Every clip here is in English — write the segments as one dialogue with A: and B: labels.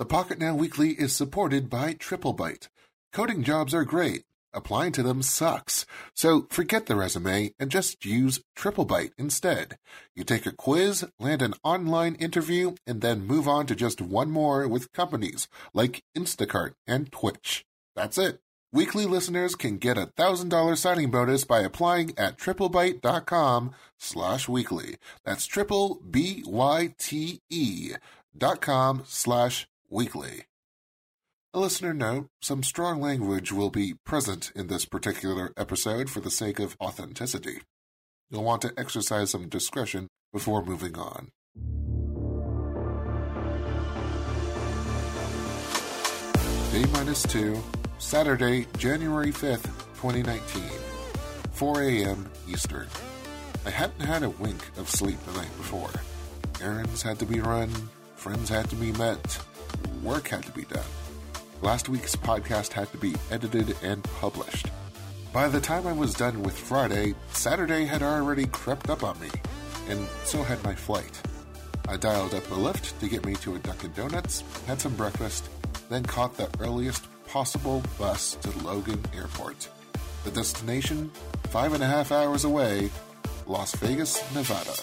A: The Pocket Now Weekly is supported by TripleByte. Coding jobs are great. Applying to them sucks. So forget the resume and just use TripleByte instead. You take a quiz, land an online interview, and then move on to just one more with companies like Instacart and Twitch. That's it. Weekly listeners can get a $1,000 signing bonus by applying at triplebyte.com slash weekly. That's triple B-Y-T-E dot com slash weekly. A listener note, some strong language will be present in this particular episode for the sake of authenticity. You'll want to exercise some discretion before moving on. Day minus two, Saturday, January 5th, 2019, 4 a.m. Eastern. I hadn't had a wink of sleep the night before. Errands had to be run, friends had to be met, work had to be done. Last week's podcast had to be edited and published. By the time I was done with Friday, Saturday had already crept up on me, and so had my flight. I dialed up a Lyft to get me to a Dunkin' Donuts, had some breakfast, then caught the earliest possible bus to Logan Airport. The destination, five and a half hours away, Las Vegas, Nevada.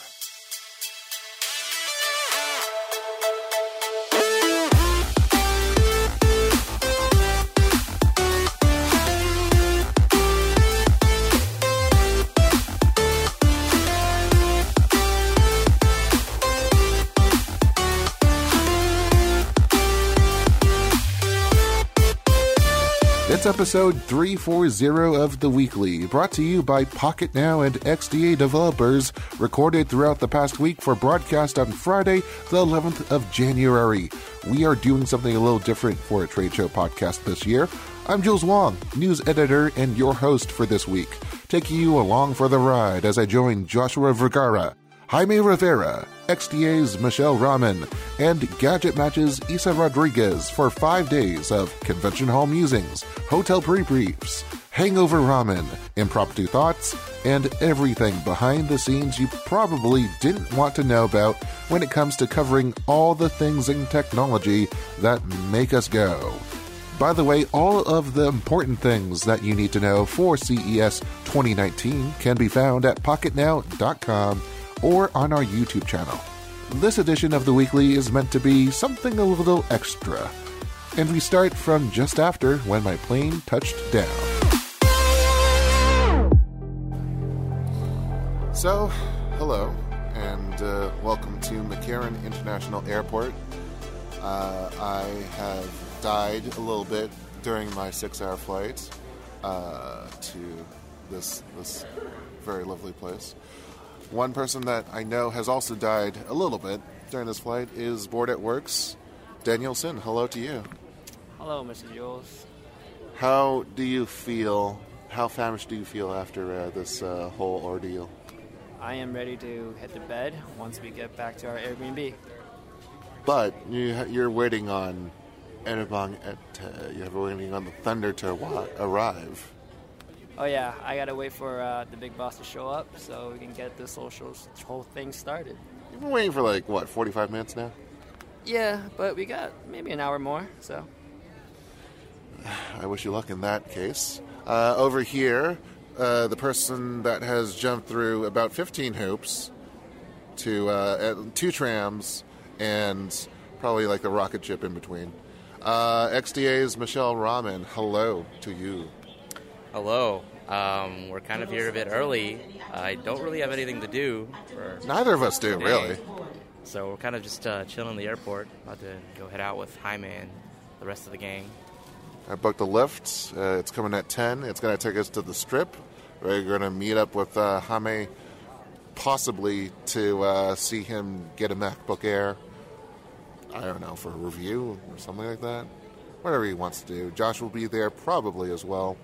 A: It's episode 340 of The Weekly, brought to you by Pocket Now and XDA developers, recorded throughout the past week for broadcast on Friday, the 11th of January. We are doing something a little different for a trade show podcast this year. I'm Jules Wong, news editor and your host for this week, taking you along for the ride as I join Joshua Vergara, Jaime Rivera, XDA's Mishaal Rahman, and Gadget Match's Isa Rodriguez for five days of convention hall musings, hotel pre-briefs, hangover ramen, impromptu thoughts, and everything behind the scenes you probably didn't want to know about when it comes to covering all the things in technology that make us go. By the way, all of the important things that you need to know for CES 2019 can be found at pocketnow.com or on our YouTube channel. This edition of the weekly is meant to be something a little extra. And we start from just after when my plane touched down. So, hello, and uh, welcome to McCarran International Airport. Uh, I have died a little bit during my six-hour flight uh, to this this very lovely place. One person that I know has also died a little bit during this flight is Bored at Works, Daniel Sin. Hello to you.
B: Hello, Mr. Jules.
A: How do you feel? How famished do you feel after uh, this uh, whole ordeal?
B: I am ready to head to bed once we get back to our Airbnb.
A: But you, you're waiting on at uh, you're waiting on the thunder to wa- arrive.
B: Oh yeah, I gotta wait for uh, the big boss to show up so we can get this whole whole thing started.
A: You've been waiting for like what 45 minutes now.
B: Yeah, but we got maybe an hour more. So
A: I wish you luck in that case. Uh, over here, uh, the person that has jumped through about 15 hoops to uh, two trams and probably like the rocket ship in between. Uh, XDA's Mishaal Rahman, hello to you.
C: Hello. Um, we're kind of here a bit early. I don't really have anything to do for
A: Neither of us do,
C: today.
A: really.
C: So we're kind of just uh, chilling in the airport. About to go head out with Jaime and the rest of the gang.
A: I booked a Lyft. Uh, it's coming at 10. It's going to take us to the strip. We're going to meet up with uh, Jaime, possibly to uh, see him get a MacBook Air. I don't know, for a review or something like that. Whatever he wants to do. Josh will be there probably as well.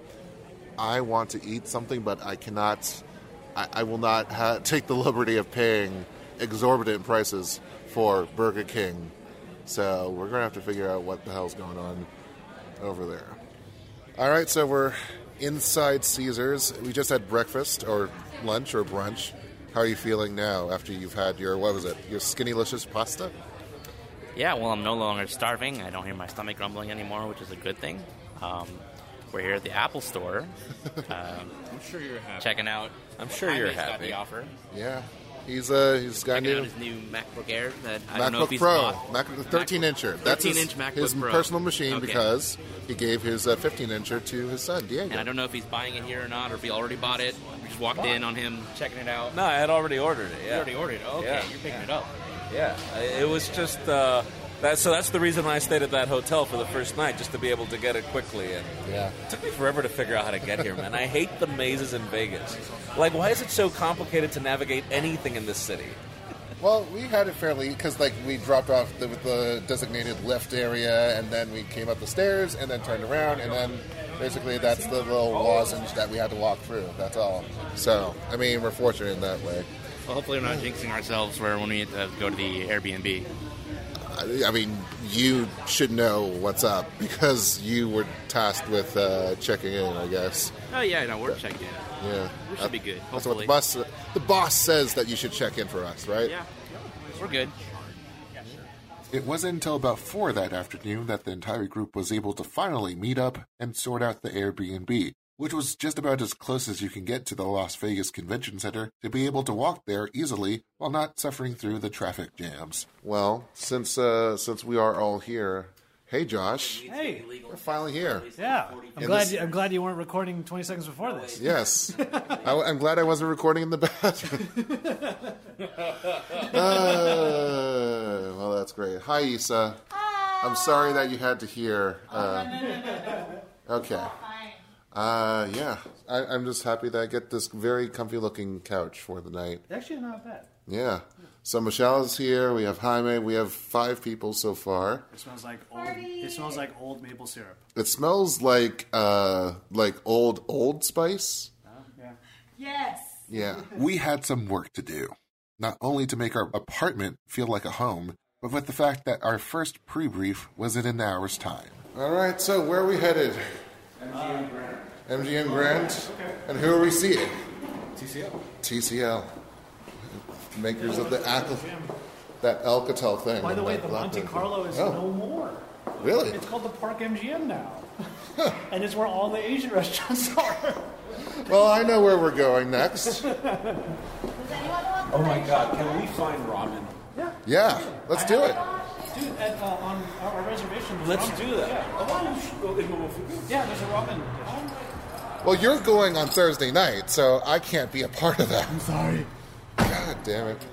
A: I want to eat something, but I cannot. I, I will not ha- take the liberty of paying exorbitant prices for Burger King. So we're going to have to figure out what the hell's going on over there. All right, so we're inside Caesars. We just had breakfast or lunch or brunch. How are you feeling now after you've had your what was it? Your skinnylicious pasta?
C: Yeah, well, I'm no longer starving. I don't hear my stomach grumbling anymore, which is a good thing. Um, we're here at the Apple Store, um,
D: I'm sure you're happy.
C: checking out.
D: I'm sure you're
C: Jaime's got
D: happy.
C: the offer.
E: Yeah, he's uh he's got
C: Checking out
E: new
C: his new MacBook Air that I don't know if
E: MacBook
C: he's
E: Pro,
C: bought.
E: Mac, 13 incher. That's
C: 13
E: his,
C: inch MacBook
E: his
C: Pro.
E: personal machine
C: Okay.
E: because he gave his uh, 15 incher to his son Diego.
C: And I don't know if he's buying it here or not, or if he already bought it. We just walked in on him checking it out.
D: No, I had already ordered it.
C: You
D: Yeah,
C: already ordered it. Okay,
D: Yeah,
C: you're picking
D: yeah.
C: it up.
D: yeah. It was just uh, that. So that's the reason why I stayed at that hotel for the first night, just to be able to get it quickly. And
E: Yeah.
D: it took me forever to figure out how to get here, man. I hate the mazes in Vegas. Like, why is it so complicated to navigate anything in this city?
E: Well, we had it fairly because like we dropped off the, with the designated lift area, and then we came up the stairs, and then turned around, and then basically that's the little lozenge that we had to walk through. That's all. So I mean, we're fortunate in that way.
C: Well, hopefully we're not jinxing ourselves where when we uh, go to the Airbnb.
E: I, I mean, you should know what's up because you were tasked with uh, checking in. I guess.
C: Oh yeah, no, we're checking in.
E: Yeah.
C: We should be good,
E: That's what the boss. The boss says that you should check in for us, right?
C: Yeah, we're good.
E: It wasn't until about 4 that afternoon that the entire group was able to finally meet up and sort out the Airbnb, which was just about as close as you can get to the Las Vegas Convention Center to be able to walk there easily while not suffering through the traffic jams. Well, since uh, since we are all here, hey Josh,
F: Hey,
E: we're finally here.
F: yeah. I'm
E: And
F: glad.
E: this-
F: You, I'm glad you weren't recording 20 seconds before this.
E: Yes, I, am glad I wasn't recording in the bathroom. uh, well, that's great. Hi, Issa. I'm sorry that you had to hear. Uh, okay. Uh, yeah, I, I'm just happy that I get this very comfy-looking couch for the night.
F: Actually, not bad.
E: Yeah. So Mishaal is here. We have Jaime. We have five people so far.
F: It smells like old. It smells like old maple syrup.
E: It smells like uh, like old Old Spice.
F: Yeah.
G: Yes.
E: Yeah. We had some work to do. Not only to make our apartment feel like a home, but with the fact that our first pre brief was in an hour's time. All right, so where are we headed? MGM Grand. MGM Grand? And who are we seeing? TCL. TCL. Makers of the Alca- that Alcatel thing.
F: By the
E: and
F: way,
E: that
F: the Monte
E: Blackberry.
F: Carlo is
E: Oh.
F: no more.
E: Really?
F: It's called the Park MGM now, and it's where all the Asian restaurants are.
E: Well, I know where we're going next.
D: Oh my God! Can we find ramen?
E: Yeah, Yeah, let's do it.
F: Dude, at, uh, on our, our reservation.
D: Let's
F: ramen.
D: do that.
F: Yeah. yeah, there's a ramen. dish.
E: Well, you're going on Thursday night, so I can't be a part of that.
F: I'm sorry.
E: God damn it.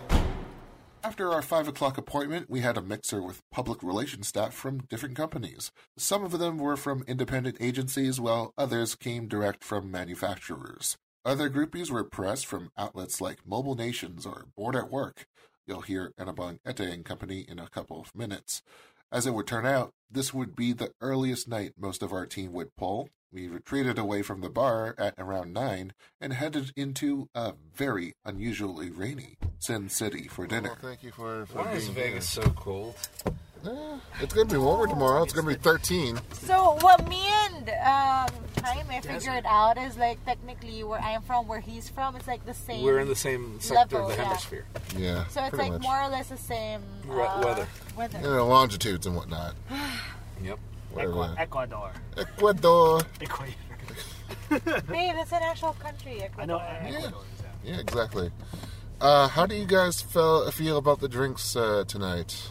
E: After our 5 o'clock appointment, we had a mixer with public relations staff from different companies. Some of them were from independent agencies, while others came direct from manufacturers. Other groupies were press from outlets like Mobile Nations or Bored at Work. You'll hear Enabang Ete and Company in a couple of minutes. As it would turn out, this would be the earliest night most of our team would pull. We retreated away from the bar at around 9 and headed into a very unusually rainy Sin City for dinner. thank you for, for
D: Why is Vegas so cold?
E: It's going to be warmer tomorrow. It's going to be 13.
G: So what me and um, Jaime figured out is like technically where I'm from, where he's from, it's like the same.
D: We're in the same sector
G: Level,
D: of the
G: yeah.
D: hemisphere.
E: Yeah.
G: So it's like
E: much.
G: more or less the same
D: Re-
G: uh,
D: weather.
G: Weather.
E: You know, longitudes and whatnot.
D: Yep.
E: Whatever.
F: Ecuador.
E: Ecuador.
F: Ecuador.
G: Babe, it's an actual country.
F: I know.
G: Ecuador.
F: Ecuador.
E: Yeah, exactly. Uh, how do you guys feel, feel about the drinks uh, tonight?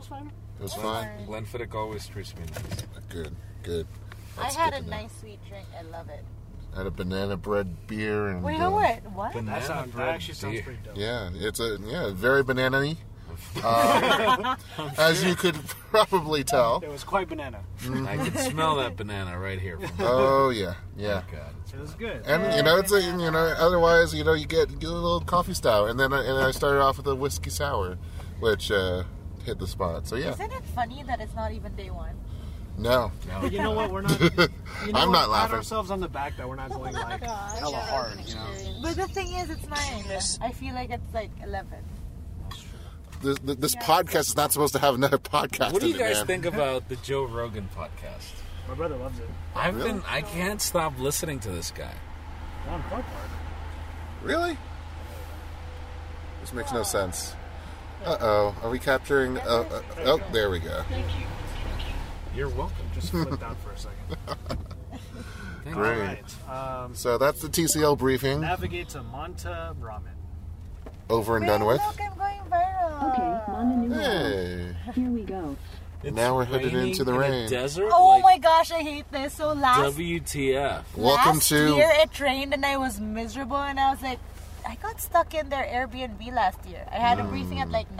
F: was fine.
E: It was fine.
D: Glenfiddich always treats me nice.
E: Good, good.
G: I had
E: good
G: a
E: know.
G: nice sweet drink. I love it.
E: I had a banana bread beer and.
G: Wait,
E: uh,
G: no, what? What?
D: Banana
F: That, sounds, that
D: bread
F: actually sounds
D: beer.
F: pretty dope.
E: Yeah, it's a yeah very banana-y. Uh, as you could probably tell.
F: It was quite banana.
D: I can smell that banana right here. From
E: Oh yeah, yeah.
D: God,
F: It was good.
E: And you know, it's a, you know. Otherwise, you know, you get, you get a little coffee style, and then I, and I started off with a whiskey sour, which uh, hit the spot. So yeah,
G: Isn't it funny that it's not even day one?
E: no,
F: But you know what? We're not. You know
E: I'm
F: what?
E: not
F: Pat
E: laughing.
F: ourselves on the back that we're not going like hella hard. You know.
G: But the thing is, it's nine. I feel like it's like eleven.
E: This, this podcast is not supposed to have another podcast.
D: What do you guys
E: man.
D: think about the Joe Rogan podcast?
F: My brother loves it.
D: I've been I can't stop listening to this guy.
F: On part part.
E: Really? This makes no sense.
A: Uh oh. Are we capturing? Uh, uh, oh, there we go.
F: You're welcome. Just flipped down for a second.
A: Great.
F: All right. Um,
A: So that's the TCL briefing
F: navigate to Monta Ramen.
A: Over and done with.
G: Look, I'm going viral.
E: Okay, on the new road.
A: Hey.
E: Here we go.
A: And now we're headed into the
H: in a
A: rain.
H: desert?
G: Oh
H: like,
G: my gosh, I hate this. So last
H: WTF?
A: Welcome
G: last
A: to.
G: year it rained and I was miserable and I was like, I got stuck in their Airbnb last year. I had a briefing at mm. like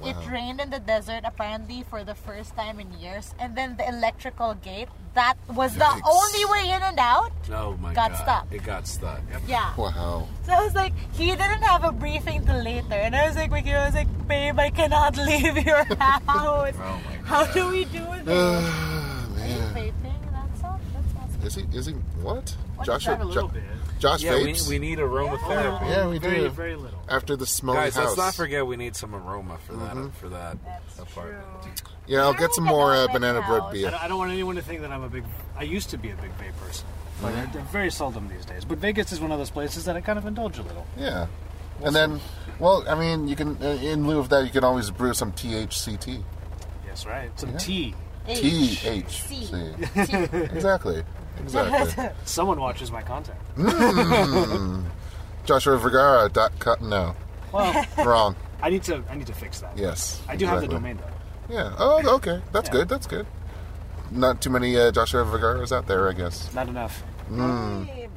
G: nine. It rained in the desert apparently for the first time in years, and then the electrical gate that was the only way in and out.
H: Oh my
G: Got
H: god.
G: stuck.
H: It got stuck.
G: Yeah.
A: Wow.
G: So I was like, he didn't have a briefing till later, and I was like, Mickey, I was like, babe, I cannot leave your house.
H: Oh my
G: How do we do this?
A: Oh,
G: Are you vaping? That's all. That's awesome.
A: Is he? Is he? What?
G: What is
A: Joshua?
F: Have a little
A: Jo-
F: bit.
A: Josh
H: Yeah, we,
A: vapes.
H: we need aromatherapy.
A: Yeah, we
F: very,
A: do.
F: very little.
A: After the smoky
H: Guys,
A: house.
H: let's not forget we need some aroma for that
A: Mm-hmm.
H: for that
G: That's
H: apartment.
G: true.
A: Yeah, I'll get some more uh, banana bread.
F: I
A: beer.
F: don't, I don't want anyone to think that I'm a big. I used to be a big vape person, but
A: Mm-hmm.
F: I- very seldom these days. But Vegas is one of those places that I kind of indulge a little.
A: Yeah. And then, well, I mean, you can, uh, in lieu of that, you can always brew some THCT.
F: Yes, right. Some
A: Yeah.
F: tea.
A: THC. exactly. Exactly.
F: Someone watches my content.
A: Joshua Vergara. Dot co- no.
F: Well,
A: Wrong.
F: I need to. I need to fix that.
A: Yes.
F: I do have the domain though.
A: Yeah. Oh, okay. That's
F: Yeah.
A: good. That's good. Not too many uh, Joshua Vergaras out there, I guess.
F: Not enough.
G: It-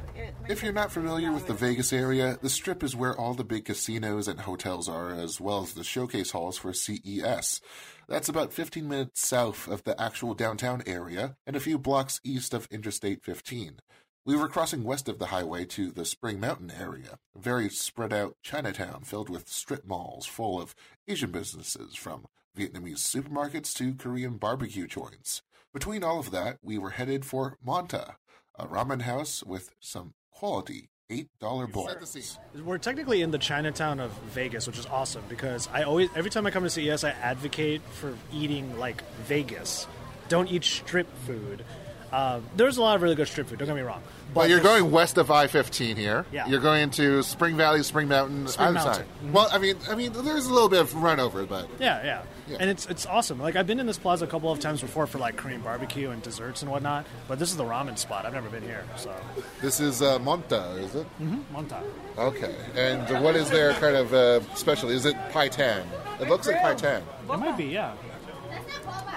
A: If you're not familiar with the Vegas area, the Strip is where all the big casinos and hotels are, as well as the showcase halls for CES. That's about 15 minutes south of the actual downtown area and a few blocks east of Interstate 15. We were crossing west of the highway to the Spring Mountain area, a very spread out Chinatown filled with strip malls full of Asian businesses from Vietnamese supermarkets to Korean barbecue joints. Between all of that, we were headed for Monta, a ramen house with some quality $8 bowls.
F: We're technically in the Chinatown of Vegas, which is awesome because I always, every time I come to CES, I advocate for eating like Vegas. Don't eat strip food. Uh, there's a lot of really good strip food. Don't get me wrong.
A: But you're going west of I-15 here.
F: Yeah.
A: You're going to Spring Valley, Spring Mountain.
F: Spring
A: I'm
F: Mountain.
A: sorry.
F: Mhm.
A: Well, I mean, I mean, there's a little bit of run over, but
F: Yeah, yeah,
A: Yeah.
F: and it's it's awesome. Like I've been in this plaza a couple of times before for like Korean barbecue and desserts and whatnot. But this is the ramen spot. I've never been here, so
A: this is uh, Monta, is it? Mm-hmm.
F: Monta.
A: Okay. And what is their kind of uh, specialty? Is it paitan? It looks like paitan.
F: It might be, yeah.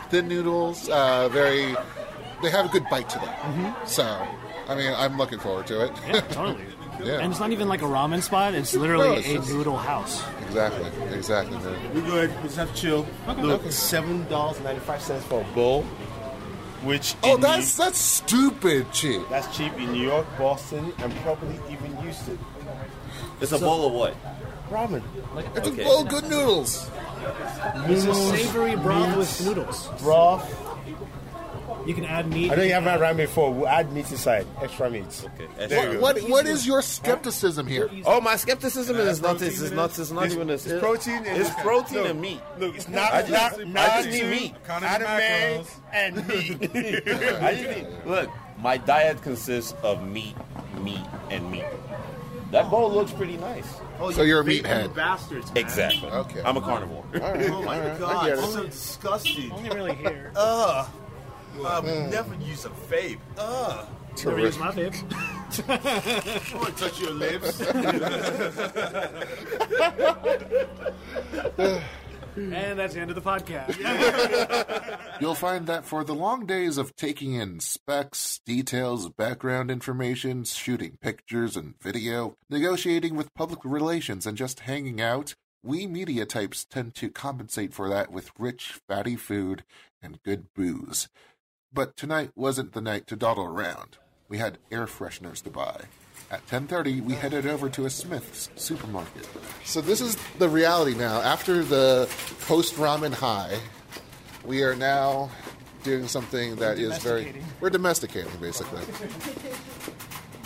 A: Thin noodles, uh, very. They have a good bite to them. Mm-hmm. So, I mean, I'm looking forward to it.
F: Yeah, totally.
A: Yeah.
F: And it's not even like a ramen spot. It's literally
A: No, it's
F: a
A: just-
F: noodle house.
A: exactly. Exactly. Man.
I: We good. We just have to chill. Okay. Look, seven dollars ninety five cents for a bowl, which
A: Oh, that's
I: New-
A: that's stupid cheap.
I: that's cheap in New York, Boston, and probably even Houston. It's a bowl of what? Ramen.
A: It's
I: Okay.
A: a bowl of good noodles.
F: It's a savory broth with noodles.
I: Broth.
F: You can add meat.
I: I know you haven't had ramen before. We'll add meat inside. Extra meat.
H: Okay.
I: There you
A: What,
I: go.
A: what what is your skepticism here?
H: Oh, my skepticism is uh, not.
I: protein
H: It's
I: in it.
H: not. It's not
I: It's-
H: even. A,
I: it's protein and
H: It's
I: it's-
H: protein
I: look,
H: and meat.
I: Look, it's not.
H: I just-
I: not,
H: I
I: not
H: just need meat.
I: Anime and meat.
H: I just need, look, my diet consists of meat, meat, and meat. That bowl looks pretty nice.
A: Oh, so you're a meathead.
I: bastards. man.
H: Exactly.
A: Okay.
H: I'm a carnivore.
A: All right.
I: Oh my
A: all right. I
I: god,
A: get it.
I: so disgusting.
F: Only really here.
I: Ugh. I would never use a vape. Ugh.
F: Never use my vape.
I: I want to touch your lips.
F: And that's the end of the podcast.
A: You'll find that for the long days of taking in specs, details, background information, shooting pictures and video, negotiating with public relations, and just hanging out, we media types tend to compensate for that with rich, fatty food and good booze. But tonight wasn't the night to dawdle around. We had air fresheners to buy. At 10:30, we headed over to a Smith's supermarket. So this is the reality now. After the post ramen high, we are now doing something that is very we're domesticating basically.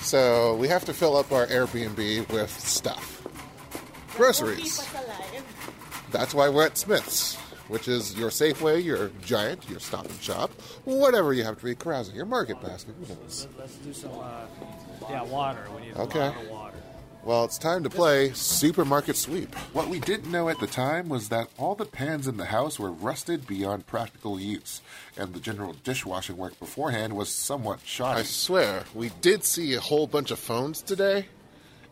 A: So we have to fill up our Airbnb with stuff, groceries. That's why we're at Smith's, which is your Safeway, your Giant, your Stop and Shop, whatever you have to be carousing, your market basket. who knows?
F: Let's do some, uh, yeah, water. We need
A: Okay.
F: a lot of water.
A: Well, it's time to play Supermarket Sweep. What we didn't know at the time was that all the pans in the house were rusted beyond practical use, and the general dishwashing work beforehand was somewhat shoddy.
E: I swear, we did see a whole bunch of phones today.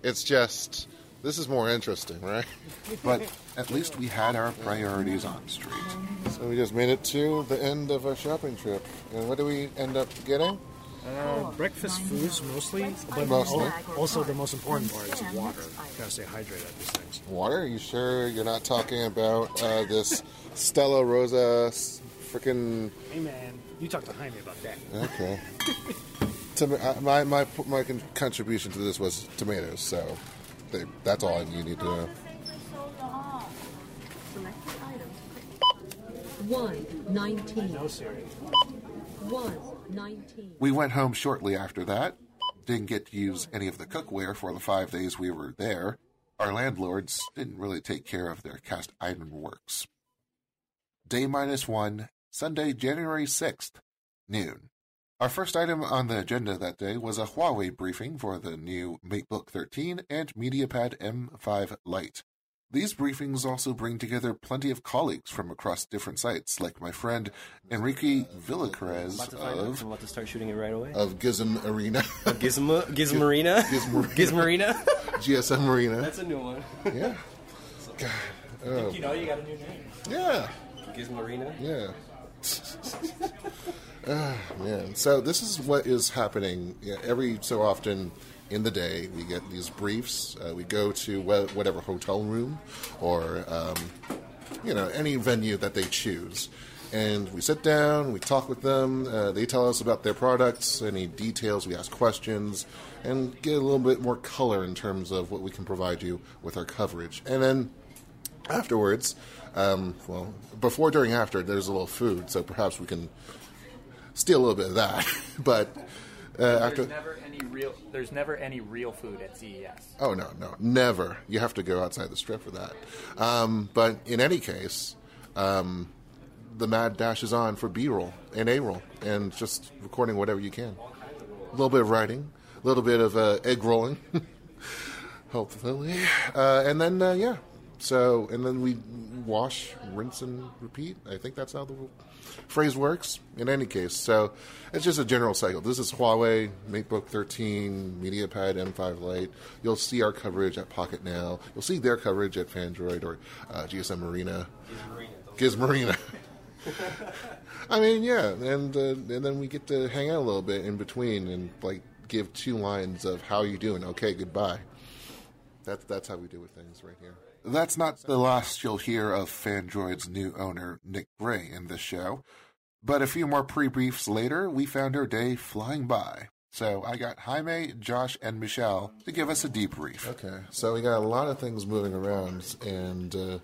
E: It's just, this is more interesting, right?
A: But at least we had our priorities on straight.
E: So we just made it to the end of our shopping trip. And what do we end up getting?
F: Uh, breakfast foods mostly, but
E: Mostly.
F: also the most important part is water. Gotta stay hydrated at these things.
E: Water? Are you sure you're not talking about uh, this Stella Rosa freaking.
F: Hey man, you talk to Jaime about that.
E: Okay. Tom- uh, my, my, my con- contribution to this was tomatoes, so they, that's all you need to know.
J: One nineteen.
F: No Siri.
J: One nineteen.
A: We went home shortly after that. Didn't get to use any of the cookware for the five days we were there. Our landlords didn't really take care of their cast iron works. Day minus one, Sunday, January 6th, noon. Our first item on the agenda that day was a Huawei briefing for the new MateBook 13 and MediaPad M5 Lite. These briefings also bring together plenty of colleagues from across different sites, like my friend Enrique Villacrez of
K: I'm about to start shooting it right away.
E: Of Gizm Arena.
K: Oh, Gizmo, Gizmarina?
E: Gizmarina.
K: Gizmarina?
E: GSM Arena.
K: That's a new one.
E: Yeah. God. Oh.
K: You know you got a new name. Oh.
E: Yeah.
K: Gizmarina?
E: Yeah. Ah, man. So this is what is happening every so often in the day. We get these briefs. Uh, we go to wh- whatever hotel room or um, you know any venue that they choose, and we sit down. We talk with them. Uh, they tell us about their products, any details. We ask questions, and get a little bit more color in terms of what we can provide you with our coverage, and then afterwards, um, well, before, during, after, there's a little food, so perhaps we can steal a little bit of that. but uh, after,
L: There's never any real. There's never any real food at CES.
E: oh no, no, never. You have to go outside the strip for that. Um, but in any case, um, the mad dash is on for B-roll and A-roll, and just recording whatever you can. A little bit of writing, a little bit of uh, egg rolling, hopefully, uh, and then uh, yeah. So and then we wash, rinse, and repeat. I think that's how the phrase works. In any case, so it's just a general cycle. This is Huawei MateBook 13, MediaPad M5 Lite. You'll see our coverage at Pocket Now. You'll see their coverage at Phandroid or uh, GSM Arena. Gizmarina. I mean, yeah, and uh, and then we get to hang out a little bit in between and like give two lines of how you doing. Okay, goodbye. That's that's how we do with things right here.
A: That's not the last you'll hear of Phandroid's new owner, Nick Gray, in this show. But a few more pre briefs later, we found our day flying by. So I got Jaime, Josh, and Mishaal to give us a debrief.
E: Okay, so we got a lot of things moving around, and uh,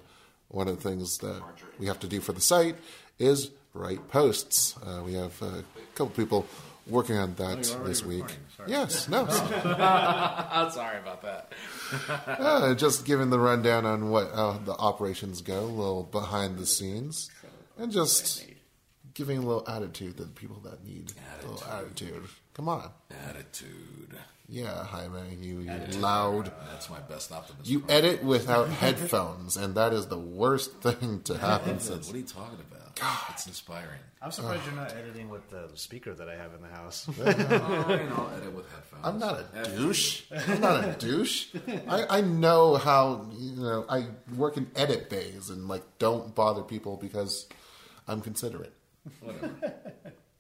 E: one of the things that we have to do for the site is write posts. Uh, we have a couple people working on that this week. Yes, no.
D: I'm sorry about that.
E: Uh, just giving the rundown on what how the operations go, a little behind the scenes, and just giving a little attitude to the people that need a little attitude. Come on,
D: Attitude.
E: yeah, Jaime, you, you loud.
D: That's my best optimism.
E: You edit without headphones, and that is the worst thing to happen.
D: What are you talking about? It's inspiring.
F: I'm surprised you're not editing with the speaker that I have in the house.
D: Oh, Fine, I'll edit with headphones.
E: I'm not a
D: F
E: douche. I'm not a douche. I, I know how you know. I work in edit bays and like don't bother people because I'm considerate.
D: Whatever.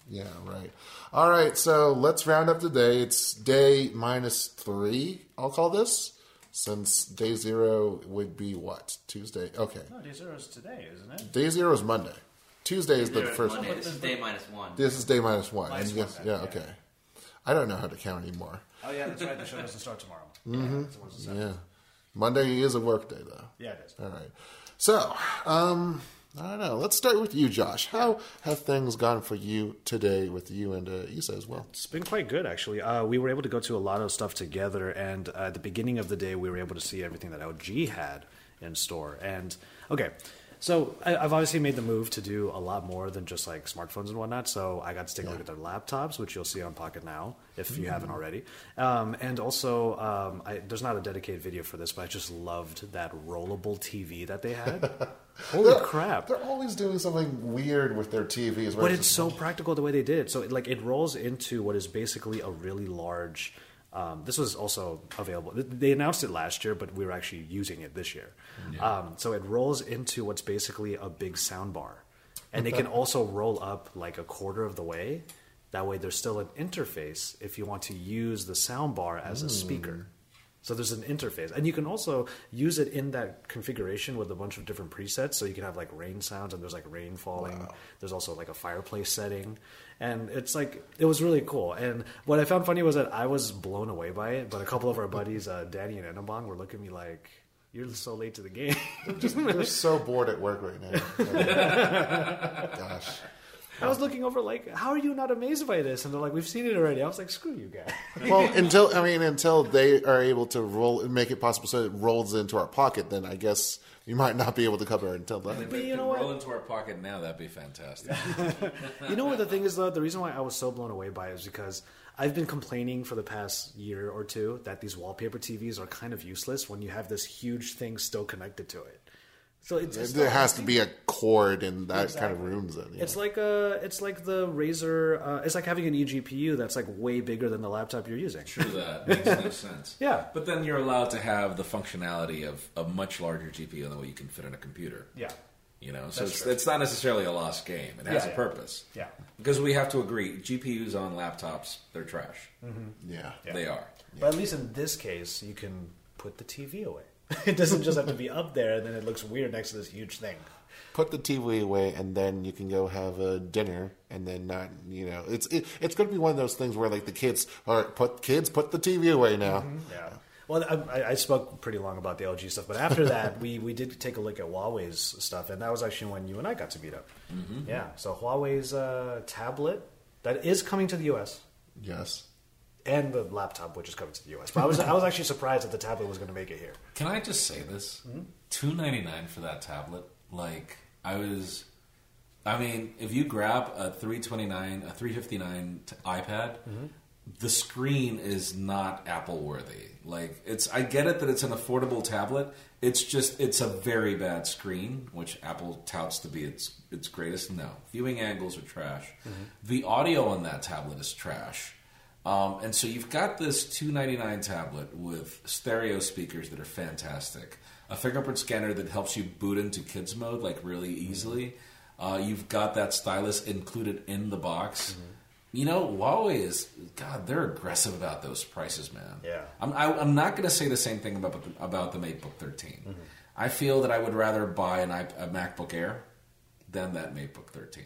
E: Yeah, right. All right, so let's round up the day. It's day minus three. I'll call this since day zero would be what Tuesday. Okay,
F: no, day zero is today, isn't it?
E: day zero is Monday. Tuesday is the first.
C: Monday, this is day minus one.
E: This is day minus one.
F: Minus
E: and yes,
F: one,
E: yeah,
F: okay.
E: okay. I don't know how to count anymore.
F: Oh yeah, that's right. The show doesn't start tomorrow.
E: Mm-hmm.
F: Yeah, it's always the seventh.
E: Yeah. Monday is a work day, though.
F: Yeah, it is.
E: All right. So, um, I don't know. Let's start with you, Josh. How have things gone for you today with you and uh, Isa as well?
F: It's been quite good, actually. Uh, we were able to go to a lot of stuff together, and uh, at the beginning of the day, we were able to see everything that LG had in store. And okay, So I, I've obviously made the move to do a lot more than just like smartphones and whatnot. So I got to take a look at their laptops, which you'll see on Pocket Now if you haven't
E: Mm.
F: already. Um, and also, um, I, there's not a dedicated video for this, but I just loved that rollable TV that they had. Holy
E: They're-
F: crap!
E: They're always doing something weird with their TVs.
F: But it's so practical the way they did it. So it, like it rolls into what is basically a really large. Um, this was also available. They announced it last year, but we were actually using it this year. Um, so it rolls into what's basically a big sound bar, and it can also roll up like a quarter of the way. That way, there's still an interface if you want to use the sound bar as a speaker. So there's an interface, and you can also use it in that configuration with a bunch of different presets. So you can have like rain sounds, and there's like rain falling. There's also like a fireplace setting, and it's like it was really cool. And what I found funny was that I was blown away by it, but a couple of our buddies, uh, Danny and Enabong, were looking at me like, "You're so late to the game."
E: Just, they're so bored at work right now. Gosh.
F: I was looking over like, "How are you not amazed by this?" And they're like, "We've seen it already." I was like, "Screw you guys."
E: well, until I mean, until they are able to roll, and make it possible so it rolls into our pocket, then I guess you might not be able to cover it until then.
D: If it could roll into our pocket now, that'd be fantastic.
F: you know what the thing is though? The reason why I was so blown away by it is because I've been complaining for the past year or two that these wallpaper TVs are kind of useless when you have this huge thing still connected to it. So it's, it's
E: there has to be a cord in that kind of
F: Exactly.
E: rooms. Then, yeah.
F: It's like a, it's like the Razer. Uh, it's like having an eGPU that's like way bigger than the laptop you're using.
D: True that makes no sense.
F: Yeah.
D: but then you're allowed to have the functionality of a much larger GPU than what you can fit in a computer.
F: Yeah.
D: You know, so it's, it's not necessarily a lost game. It has
F: Yeah,
D: a
F: yeah.
D: purpose.
F: Yeah.
D: Because we have to agree, GPUs on laptops, they're trash.
E: Yeah.
D: They are.
F: But at least in this case, you can put the TV away. it doesn't just have to be up there, and then it looks weird next to this huge thing.
E: Put the TV away, and then you can go have a dinner, and then not, you know, it's it, it's going to be one of those things where like the kids are put kids put the TV away now.
F: Yeah. Well, I, I- I spoke pretty long about the LG stuff, but after that, we, we did take a look at Huawei's stuff, and that was actually when you and I got to meet up.
E: Mhm.
F: Yeah. So Huawei's uh, tablet that is coming to the U.S.
E: Yes.
F: And the laptop, which is coming to the U.S. But I was I was actually surprised that the tablet was going to make it here.
D: Can I just say this? Hmm? Two ninety nine for that tablet. Like I was, I mean, if you grab a three twenty nine, a three fifty nine iPad, mm-hmm. the screen is not Apple worthy. Like it's, I get it that it's an affordable tablet. It's just, it's a very bad screen, which Apple touts to be its its greatest. No, viewing angles are trash. Mm-hmm. The audio on that tablet is trash. Um, and so you've got this 299 tablet with stereo speakers that are fantastic, a fingerprint scanner that helps you boot into kids mode like really easily. Uh, you've got that stylus included in the box. You know, Huawei is God. They're aggressive about those prices, man.
F: Yeah.
D: I'm, I, I'm not going to say the same thing about the, about the MateBook 13. I feel that I would rather buy an a MacBook Air than that MateBook 13.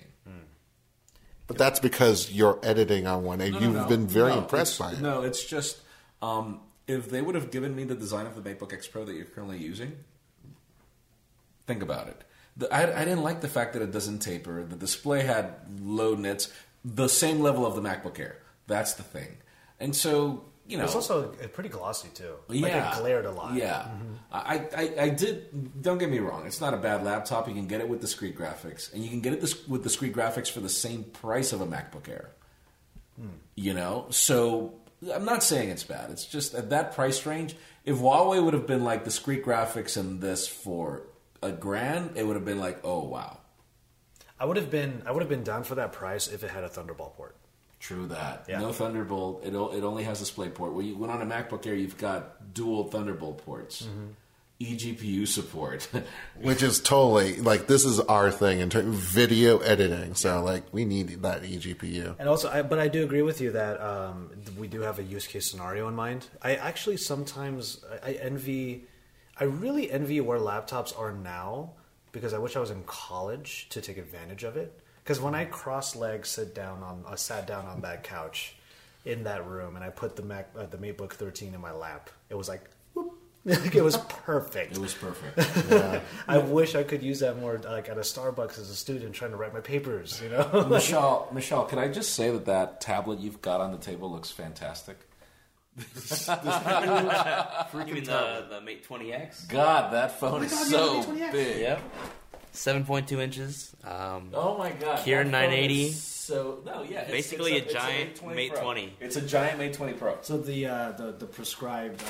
E: But that's because you're editing on one, and
D: No, no,
E: you've
D: no.
E: been very impressed by it.
D: No, it's just um, if they would have given me the design of the MacBook X Pro that you're currently using, think about it. The, I, I didn't like the fact that it doesn't taper. The display had low nits, the same level of the MacBook Air. That's the thing. And so, you know,
F: it's also pretty glossy too. Like
D: yeah,
F: it glared a lot.
D: Yeah, mm-hmm. I, I, I did. Don't get me wrong; it's not a bad laptop. You can get it with discrete graphics, and you can get it this, with discrete graphics for the same price of a MacBook Air. Hmm. You know, so I'm not saying it's bad. It's just at that price range. If Huawei would have been like discrete graphics and this for a grand, it would have been like, oh wow.
F: I would have been I would have been down for that price if it had a Thunderbolt port.
D: True that.
F: Yeah.
D: No Thunderbolt. It, it only has DisplayPort. When you went on a MacBook Air, you've got dual Thunderbolt ports,
F: Mm-hmm.
D: eGPU support.
E: Which is totally like this is our thing in terms of video editing. So like we need that eGPU.
F: And also, I, but I do agree with you that um, we do have a use case scenario in mind. I actually sometimes I, I envy, I really envy where laptops are now because I wish I was in college to take advantage of it. Because when I cross legs, sit down on, I sat down on that couch in that room, and I put the Mac, uh, the MateBook 13 in my lap. It was like, whoop. it was perfect.
D: It was perfect.
F: I wish I could use that more, like at a Starbucks as a student trying to write my papers. You know,
D: Mishaal, Mishaal, can I just say that that tablet you've got on the table looks fantastic?
C: You mean the, the Mate 20X?
D: God, that phone
C: Oh my
D: is
C: God,
D: so
C: yeah, the Mate 20X.
D: big.
C: Yep. Seven point two inches. Um,
D: Oh my god! Kirin
C: 980.
D: So no, yeah, it's-
C: Basically
D: it's
C: a giant
D: Mate 20
C: Mate 20.
D: It's a giant Mate 20 Pro.
F: So the uh, the the prescribed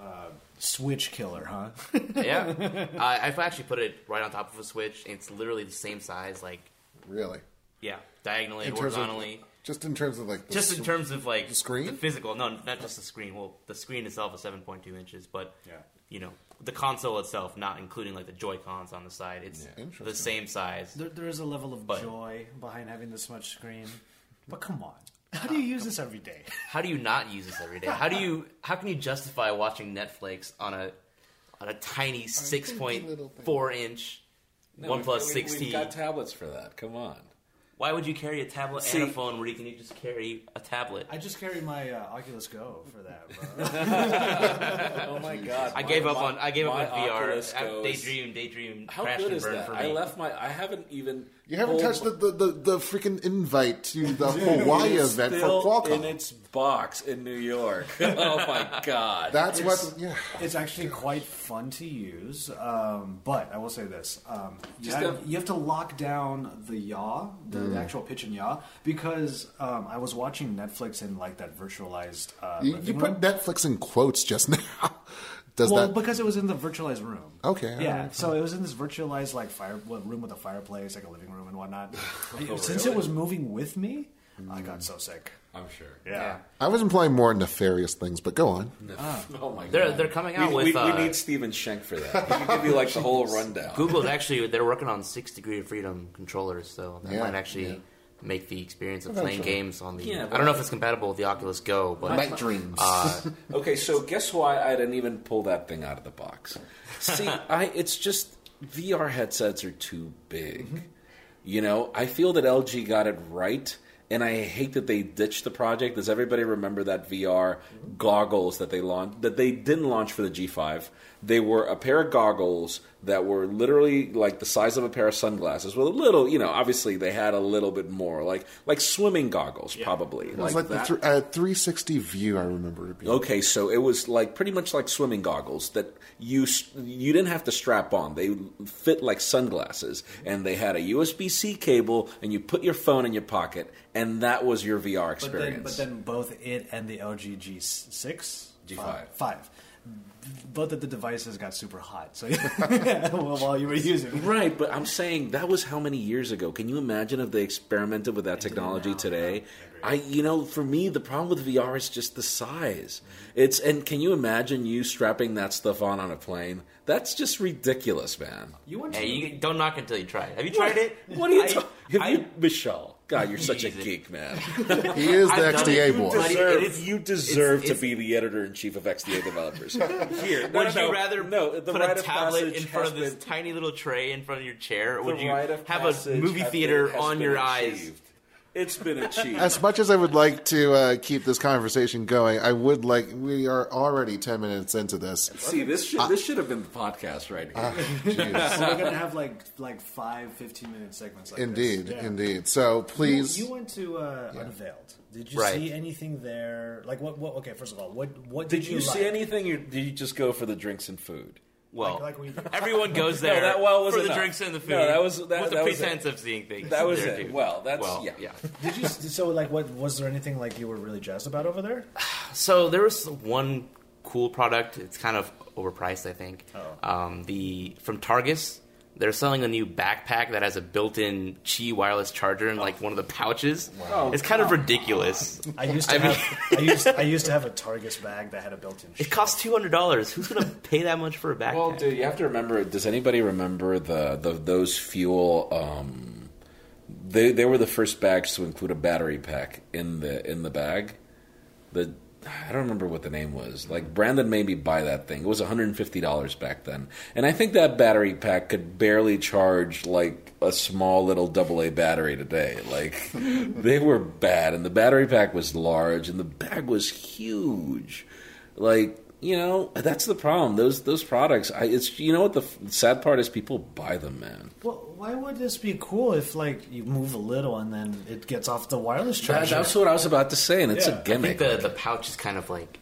F: uh, uh, switch killer, huh?
C: yeah, I, I've actually put it right on top of a switch. And it's literally the same size, like
E: Really?
C: yeah, diagonally,
E: In terms of-
C: horizontally.
E: just in terms of like the
C: just in
E: s-
C: terms of like
E: the screen?
C: physical. No, not just the screen. Well, the screen itself is seven point two inches, but
F: Yeah.
C: you know the console itself, not including like the Joy Cons on the side, it's
E: Interesting.
C: the same size.
F: There, there is a level of
C: But-
F: joy behind having this much screen, but come on, how do you use this every day?
C: How do you not use this every day? How do you? How can you justify watching Netflix on a on a tiny six point four inch
D: No,
C: One
D: we've-
C: Plus
D: we-
C: sixty?
D: We've got tablets for that. Come on.
C: Why would you carry a tablet
D: See-
C: and a phone where you can just carry a tablet?
F: I just carry my uh, Oculus Go for that. Bro.
D: oh my god!
C: I
D: my-
C: gave up
D: my-
C: on I gave up on VR.
D: Goes-
C: Daydream, daydream,
D: How
C: crashed
D: good
C: and
D: is
C: burned
D: that?
C: for me.
D: I left my. I haven't even.
E: You haven't
D: pulled
E: touched the, the, the, the freaking invite to the Hawaii
D: it is
E: event for Qualcomm.
D: in its box in New York. oh my god!
E: That's
F: It's-
E: what. Yeah.
F: It's actually quite fun to use, um, but I will say this: um, you, have,
D: a-
F: you have to lock down the yaw, the, the actual pitch and yaw, because um, I was watching Netflix in like that virtualized. Uh,
E: You, you put Netflix in quotes just now. Does
F: well,
E: that?
F: because it was in the virtualized room.
E: Okay,
F: Yeah.
E: alright.
F: So it was in this virtualized like fire well, room with a fireplace, like a living room and whatnot.
D: Oh,
F: Since
D: really?
F: it was moving with me, I got so sick.
D: I'm sure.
F: Yeah.
E: I was implying more nefarious things, but go on.
D: Oh my
C: They're-
D: god!
C: they're coming out
D: we,
C: with,
D: We, we
C: uh,
D: need Stephen Schenck for that. He can give you like the whole rundown.
C: Google actually they're working on six degree of freedom controllers, so that
E: Yeah,
C: might actually
E: yeah.
C: Make the experience of playing games on the.
D: Yeah,
C: I don't know if it's compatible with the Oculus Go, but
E: Night dreams.
C: uh,
D: Okay, so guess why I didn't even pull that thing out of the box? See, I it's just VR headsets are too big. You know, I feel that LG got it right, and I hate that they ditched the project. Does everybody remember that VR goggles that they launched that they didn't launch for the G5? They were a pair of goggles that were literally like the size of a pair of sunglasses with a little, you know, obviously they had a little bit more, like like swimming goggles, probably.
E: it was like, the
D: that.
E: th- uh, 360 view. I remember it being.
D: Okay, so it was like pretty much like swimming goggles that you you didn't have to strap on. They fit like sunglasses, and they had a USB C cable, and you put your phone in your pocket, and that was your VR
F: But then,
D: experience.
F: but then both it and the LG G6,
D: G5.
F: five, five, both of the devices got super hot. So well, while you were using, it.
D: Right, but I'm saying that was how many years ago? Can you imagine if they experimented with that technology
F: now,
D: today? I, you know, for me, the problem with VR is just the size. It's and can you imagine you strapping that stuff on on a plane? That's just ridiculous, man.
F: you went to
C: hey, you don't knock until you try it. Have you tried it?
D: What are you
C: I-
D: talking? Have
C: I-
D: you, Mishaal? God, you're such a
C: Easy.
D: geek, man.
E: He is the
C: I've done
E: XDA
C: it.
E: boy.
C: But
D: deserve,
C: it is-
D: you deserve
C: it's-
D: to be the editor in chief of XDA developers. Here, no,
C: Would
D: no,
C: you
D: no.
C: rather
D: no? The
C: put
D: rite
C: a
D: of
C: tablet
D: passage
C: in front of this
D: been-
C: tiny little tray in front of your chair, or would
D: the
C: you
D: rite of
C: have
D: passage
C: a movie
D: has
C: theater
D: has
C: on
D: been
C: your eyes?
D: achieved. It's been achieved.
E: As much as I would like to uh, keep this conversation going, I would like. We are already 10 minutes into this.
D: See, this should this should have been the podcast right here.
E: Jeez.
F: So we're gonna have like like five 15 minute segments. Like
E: Indeed,
F: this. Yeah.
E: indeed. So please.
F: You, you went to uh, Unveiled. Did you
C: Right.
F: see anything there? Like what? What? Okay, first of all, what? What
D: Did
F: did,
D: you see
F: like?
D: anything? Or did you just go for the drinks and food?
C: Well,
F: Like- like we-
C: everyone goes
D: No,
C: there
D: that well was
C: for the drinks and the food.
D: No, that was- that-
C: with the
D: that was
C: pretense of seeing things.
D: That was
C: there,
D: it.
C: too.
D: Well, that's
C: Well,
D: yeah.
C: yeah.
F: Did you? So like, what was there anything like you were really jazzed about over there?
C: So there was one cool product. It's kind of overpriced, I think.
F: Oh.
C: Um, the from Targus, they're selling a new backpack that has a built-in Qi wireless charger in like one of the pouches.
F: Wow.
C: It's kind of ridiculous.
F: I used to
C: I mean-
F: have. I used. I used to have a Targus bag that had a built-in.
C: It costs two hundred dollars. Who's gonna pay that much for a backpack?
D: Well, dude, you have to remember. Does anybody remember the, the those fuel? Um, they they were the first bags to include a battery pack in the in the bag. The I don't remember what the name was. Like Brandon made me buy that thing. It was one hundred and fifty dollars back then, and I think that battery pack could barely charge like a small little AA battery today. Like they were bad, and the battery pack was large, and the bag was huge. Like you know, that's the problem. Those those products. I, it's you know what the f- sad part is. People buy them, man.
F: Well, why would this be cool if like you move a little and then it gets off the wireless
D: That,
F: charger?
D: that's what I was about to say, and it's
F: Yeah.
D: a
F: I
C: I
D: gimmick.
C: think the the pouch is kind of like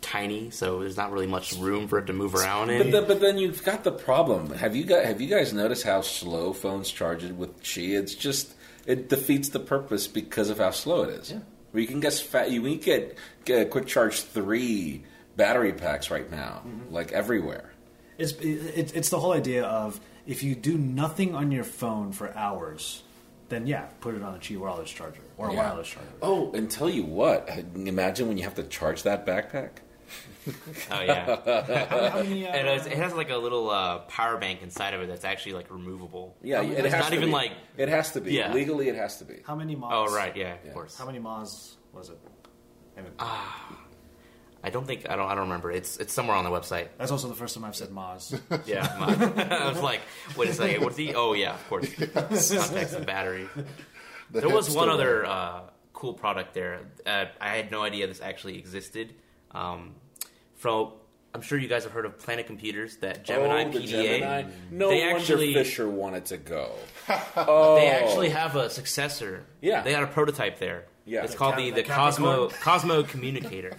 C: tiny, so there's not really much room for it to move around in.
D: But, the, but then you've got the problem. Have you got Have you guys noticed how slow phones charge it with Qi? It's just it defeats the purpose because of how slow it is.
C: Yeah.
D: Where you can get fat, you can get, get quick charge three battery packs right now, mm-hmm. like everywhere.
F: It's it, it's the whole idea of if you do nothing on your phone for hours, then yeah, put it on a Qi wireless charger or a
D: Yeah.
F: wireless charger.
D: Oh, and tell you what, imagine when you have to charge that backpack.
C: Oh yeah,
F: How many, uh,
C: it, has, it has like a little uh, power bank inside of it that's actually like removable.
D: Yeah, it
C: it's
D: has
C: not
D: to
C: even
D: be.
C: like
D: It has to be
C: Yeah.
D: legally. It has to be.
F: How many mods?
C: oh right, yeah, of course.
F: How many mods was it? I mean,
C: I don't think I don't I don't remember. It's it's somewhere on the website.
F: that's also the first time I've said mods.
C: Yeah, my- I was like, wait a second, what's the? Oh yeah, of course. Context and battery.
E: The
C: There was one
E: one.
C: other uh, cool product there. Uh, I had no idea this actually existed. Um, from I'm sure you guys have heard of Planet Computers, that Gemini
D: oh, the
C: PDA.
D: Gemini. No
C: they
D: wonder
C: actually
D: Fisher wanted to go. oh,
C: they actually have a successor.
D: Yeah.
C: they had a prototype there.
D: Yeah.
C: it's
D: The
C: called
F: Cap-
C: the
F: the
C: the Cosmo Cosmo Communicator.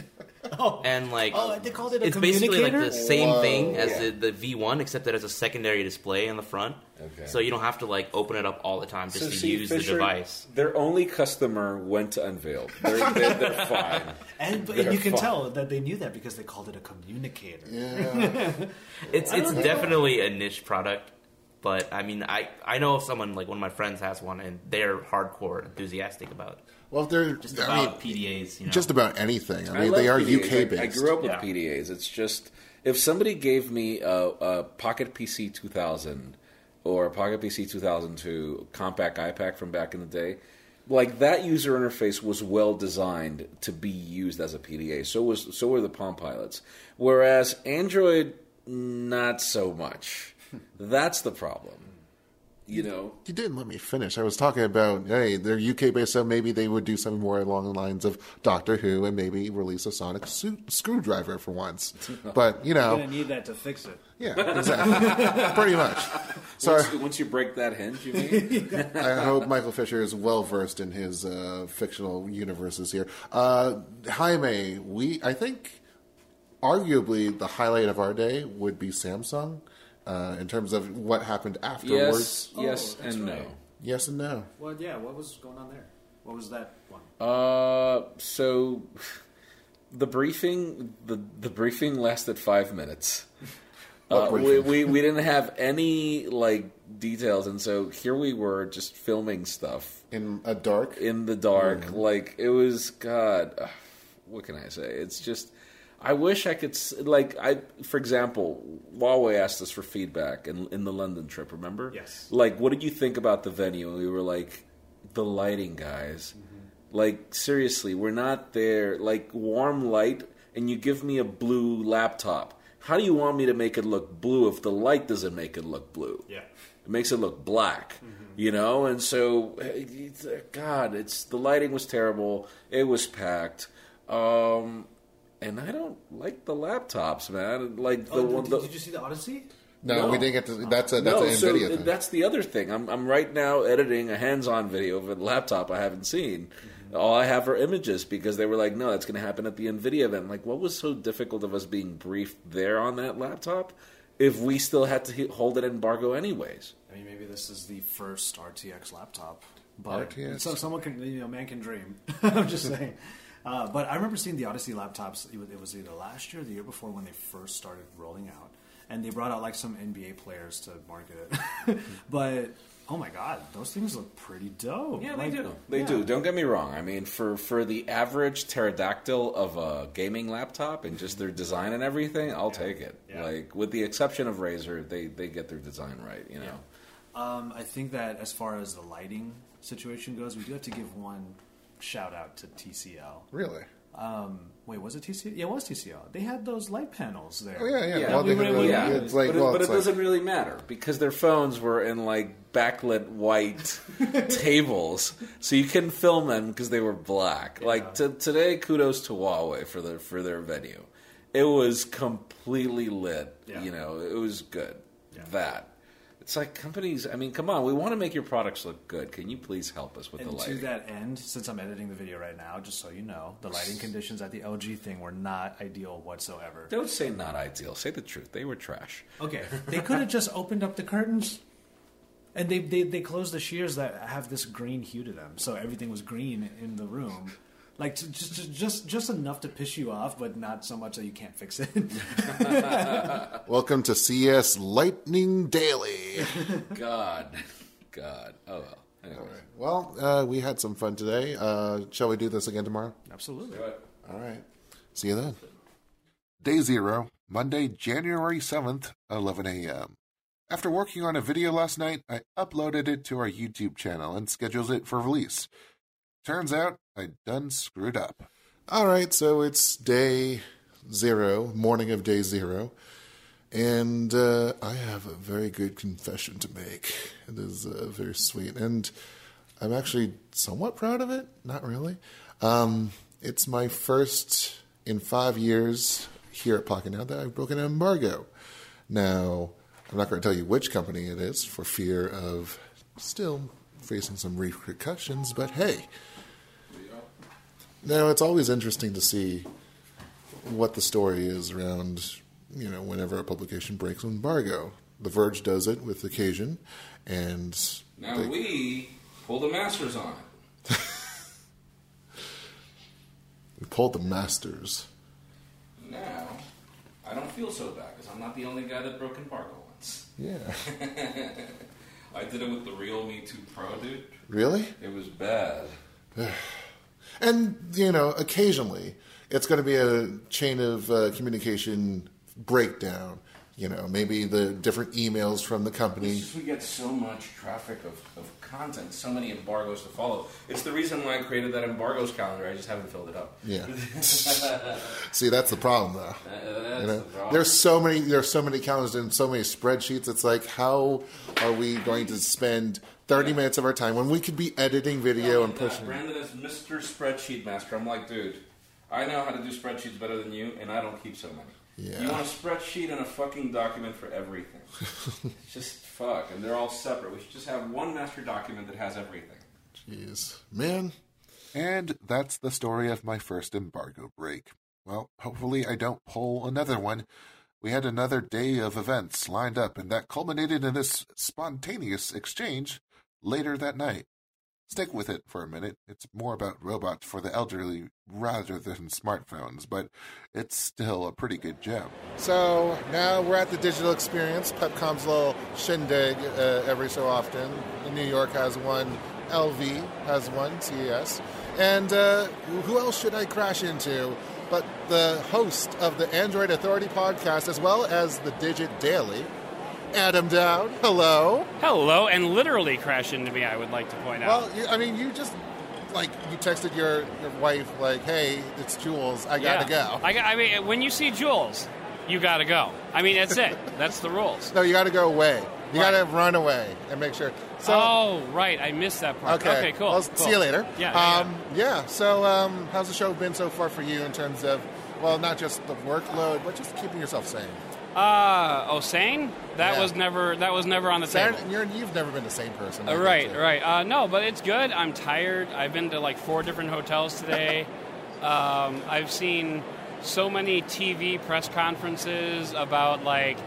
F: Oh,
C: And like,
F: oh, they called it a
C: it's basically like the same
E: Whoa.
C: thing as
D: Yeah.
C: the, the V1, except that it's a secondary display in the front.
D: Okay.
C: So you don't have to like open it up all the time just
D: So
C: to
D: see,
C: use
D: Fisher,
C: the device.
D: Their only customer went to Unveiled. They're, they're, they're fine.
F: and, but
D: They're
F: you can
D: fine.
F: tell that they knew that because they called it a communicator.
E: Yeah.
C: It's it's definitely a niche product, but I mean, I I know someone like one of my friends has one, and they're hardcore enthusiastic about it.
E: Well, if they're
C: just
E: I
C: about
E: mean,
C: PDAs. You know,
E: just about anything. I
D: I
E: mean,
D: love
E: they are
D: PDAs.
E: UK based.
D: I, grew up with
F: Yeah.
D: PDAs. It's just if somebody gave me a, a Pocket PC 2000 or a Pocket PC 2002 Compaq iPAQ from back in the day, like that user interface was well designed to be used as a PDA. So was so were the Palm Pilots. Whereas Android, not so much. That's the problem. You know.
E: You didn't let me finish. I was talking about, hey, they're UK based, so maybe they would do something more along the lines of Doctor Who and maybe release a sonic su- screwdriver for once. But, you
F: You're
E: know,
F: gonna need that to fix it.
E: yeah, exactly. Pretty much. So
D: Once, once you break that hinge, you mean?
E: I hope Michael Fisher is well versed in his uh, fictional universes here. Uh, Jaime, we, I think, arguably the highlight of our day would be Samsung uh, in terms of what happened afterwards.
D: yes, yes,
F: Oh, that's
D: and no.
E: Yes and no.
F: Well, yeah. What was going on there? What was that one?
D: Uh, so the briefing the the briefing lasted five minutes. Uh, we, we we didn't have any like details, and so here we were just filming stuff
E: In a dark.
D: in the dark. Like it was God. ugh, what can I say? It's just. I wish I could like I for example, Huawei asked us for feedback in in the London trip. Remember?
F: Yes.
D: Like, what did you think about the venue? And we were like, the lighting, guys. Like seriously, we're not there. Like warm light, and you give me a blue laptop. How do you want me to make it look blue if the light doesn't make it look blue?
F: Yeah.
D: It makes it look black, you know. And so, uh, God, it's the lighting was terrible. It was packed, um, and I don't like the laptops, man. Like the
F: Oh,
D: one.
F: did,
D: the,
F: did you see the Odyssey?
E: No, we didn't get to. That's a that's
D: no,
E: an
D: so
E: Nvidia thing.
D: that's the other thing. I'm I'm right now editing a hands-on video of a laptop I haven't seen.
E: Mm-hmm.
D: All I have are images because they were like, no, that's going to happen at the Nvidia event. Like, what was so difficult of us being briefed there on that laptop if we still had to hold it embargo anyways?
F: I mean, maybe this is the first RTX laptop. But
E: RTX?
F: so someone can, you know, man can dream. I'm just saying. Uh, but I remember seeing the Odyssey laptops. It was, it was either last year or the year before when they first started rolling out, and they brought out like some NBA players to market it. but oh my god, those things look pretty dope.
D: Yeah,
F: Like,
D: they do. They
F: yeah.
D: do. Don't get me wrong. I mean, for for the average pterodactyl of a gaming laptop and just their design and everything, I'll take it.
F: Yeah.
D: Like with the exception of Razer, they they get their design right. You know.
F: Um, I think that as far as the lighting situation goes, we do have to give one shout out to TCL.
E: really.
F: Um, wait, was it TCL? Yeah, it was TCL. They had those light panels there.
E: Oh yeah, yeah.
D: Yeah,
E: well,
F: we
E: they
F: were
E: really,
F: to
E: it's like
D: but it,
E: well,
D: but
E: it's
D: it
E: like,
D: doesn't really matter because their phones were in like backlit white tables, so you couldn't film them because they were black. Like t- today, kudos to Huawei for their for their venue. It was completely lit.
F: Yeah.
D: You know, it was good. That It's like companies. I mean, come on. We want to make your products look good. Can you please help us with
F: And
D: the lighting?
F: to that end, since I'm editing the video right now, just so you know, the lighting conditions at the LG thing were not ideal whatsoever.
D: Don't say not ideal. Say the truth. They were trash.
F: Okay, they could have just opened up the curtains, and they, they they closed the shears that have this green hue to them, so everything was green in the room. Like to- just just just just enough to piss you off, but not so much that you can't fix it.
E: Welcome to CS Lightning Daily.
D: God, God. Oh well. Anyway,
E: Well, uh, we had some fun today. Uh, shall we do this again tomorrow?
F: Absolutely.
E: All right. See you then. Day zero, Monday, January 7th, 11 a.m. After working on a video last night, I uploaded it to our YouTube channel and scheduled it for release. Turns out I done screwed up. All right, so it's day zero, morning of day zero, and uh, I have a very good confession to make. It is uh, very sweet, and I'm actually somewhat proud of it. Not really. Um, it's my first in five years here at Pocketnow that I've broken an embargo. Now, I'm not going to tell you which company it is for fear of still facing some repercussions, but hey. Now, it's always interesting to see what the story is around, you know, whenever a publication breaks an embargo. The Verge does it with Occasion, and
D: now
E: they-
D: we pull the masters on it.
E: we pulled the Masters.
D: Now, I don't feel so bad because I'm not the only guy that broke embargo once.
E: Yeah.
D: I did it with the Realme 2 Pro, dude.
E: Really?
D: It was bad.
E: And, you know, occasionally it's going to be a chain of uh, communication breakdown. You know, maybe the different emails from the company.
D: We get so much traffic of, of content, so many embargoes to follow. It's the reason why I created that embargoes calendar. I just haven't filled it up.
E: Yeah. See, that's the problem, though.
D: that's
E: you know,
D: the problem.
E: there's so many, there's so many calendars and so many spreadsheets. It's like, how are we going to spend 30 minutes of our time when we could be editing video and
D: Uh,
E: pushing?
D: Brandon is Mr. Spreadsheet Master. I'm like, dude, I know how to do spreadsheets better than you, and I don't keep so many.
E: Yeah.
D: You want a spreadsheet and a fucking document for everything. It's just fuck, and they're all separate. We should just have one master document that has everything.
E: Jeez, man. And that's the story of my first embargo break. Well, hopefully I don't pull another one. We had another day of events lined up, and that culminated in this spontaneous exchange later that night. Stick with it for a minute. It's more about robots for the elderly rather than smartphones, but it's still a pretty good gem. So now we're at the digital experience, Pepcom's little shindig uh, every so often. New York has one, LV has one, CES. And uh, who else should I crash into but the host of the Android Authority podcast as well as the DGiT Daily, Adam Doud. Hello.
M: Hello, and literally crash into me, I would like to point out.
E: Well, you, I mean, you just like you texted your, your wife like, "Hey, it's Jules. I gotta
M: Yeah.
E: go."
M: I, I mean, when you see Jules, you got to go. I mean, that's it. That's the rules.
E: No, you got to go away. You got to run away and make sure. So,
M: oh, right. I missed that part.
E: okay,
M: Okay, cool.
E: Well,
M: cool.
E: see you later.
M: Yeah. yeah,
E: Um, yeah. So, um, how's the show been so far for you in terms of, well, not just the workload, but just keeping yourself sane?
M: Uh, oh, sane? That
E: Yeah.
M: was never. That was never on the table.
E: Saturday, you're, you've never been the same person.
M: Uh, right, right. Uh, no, but it's good. I'm tired. I've been to like four different hotels today. um, I've seen so many TV press conferences about like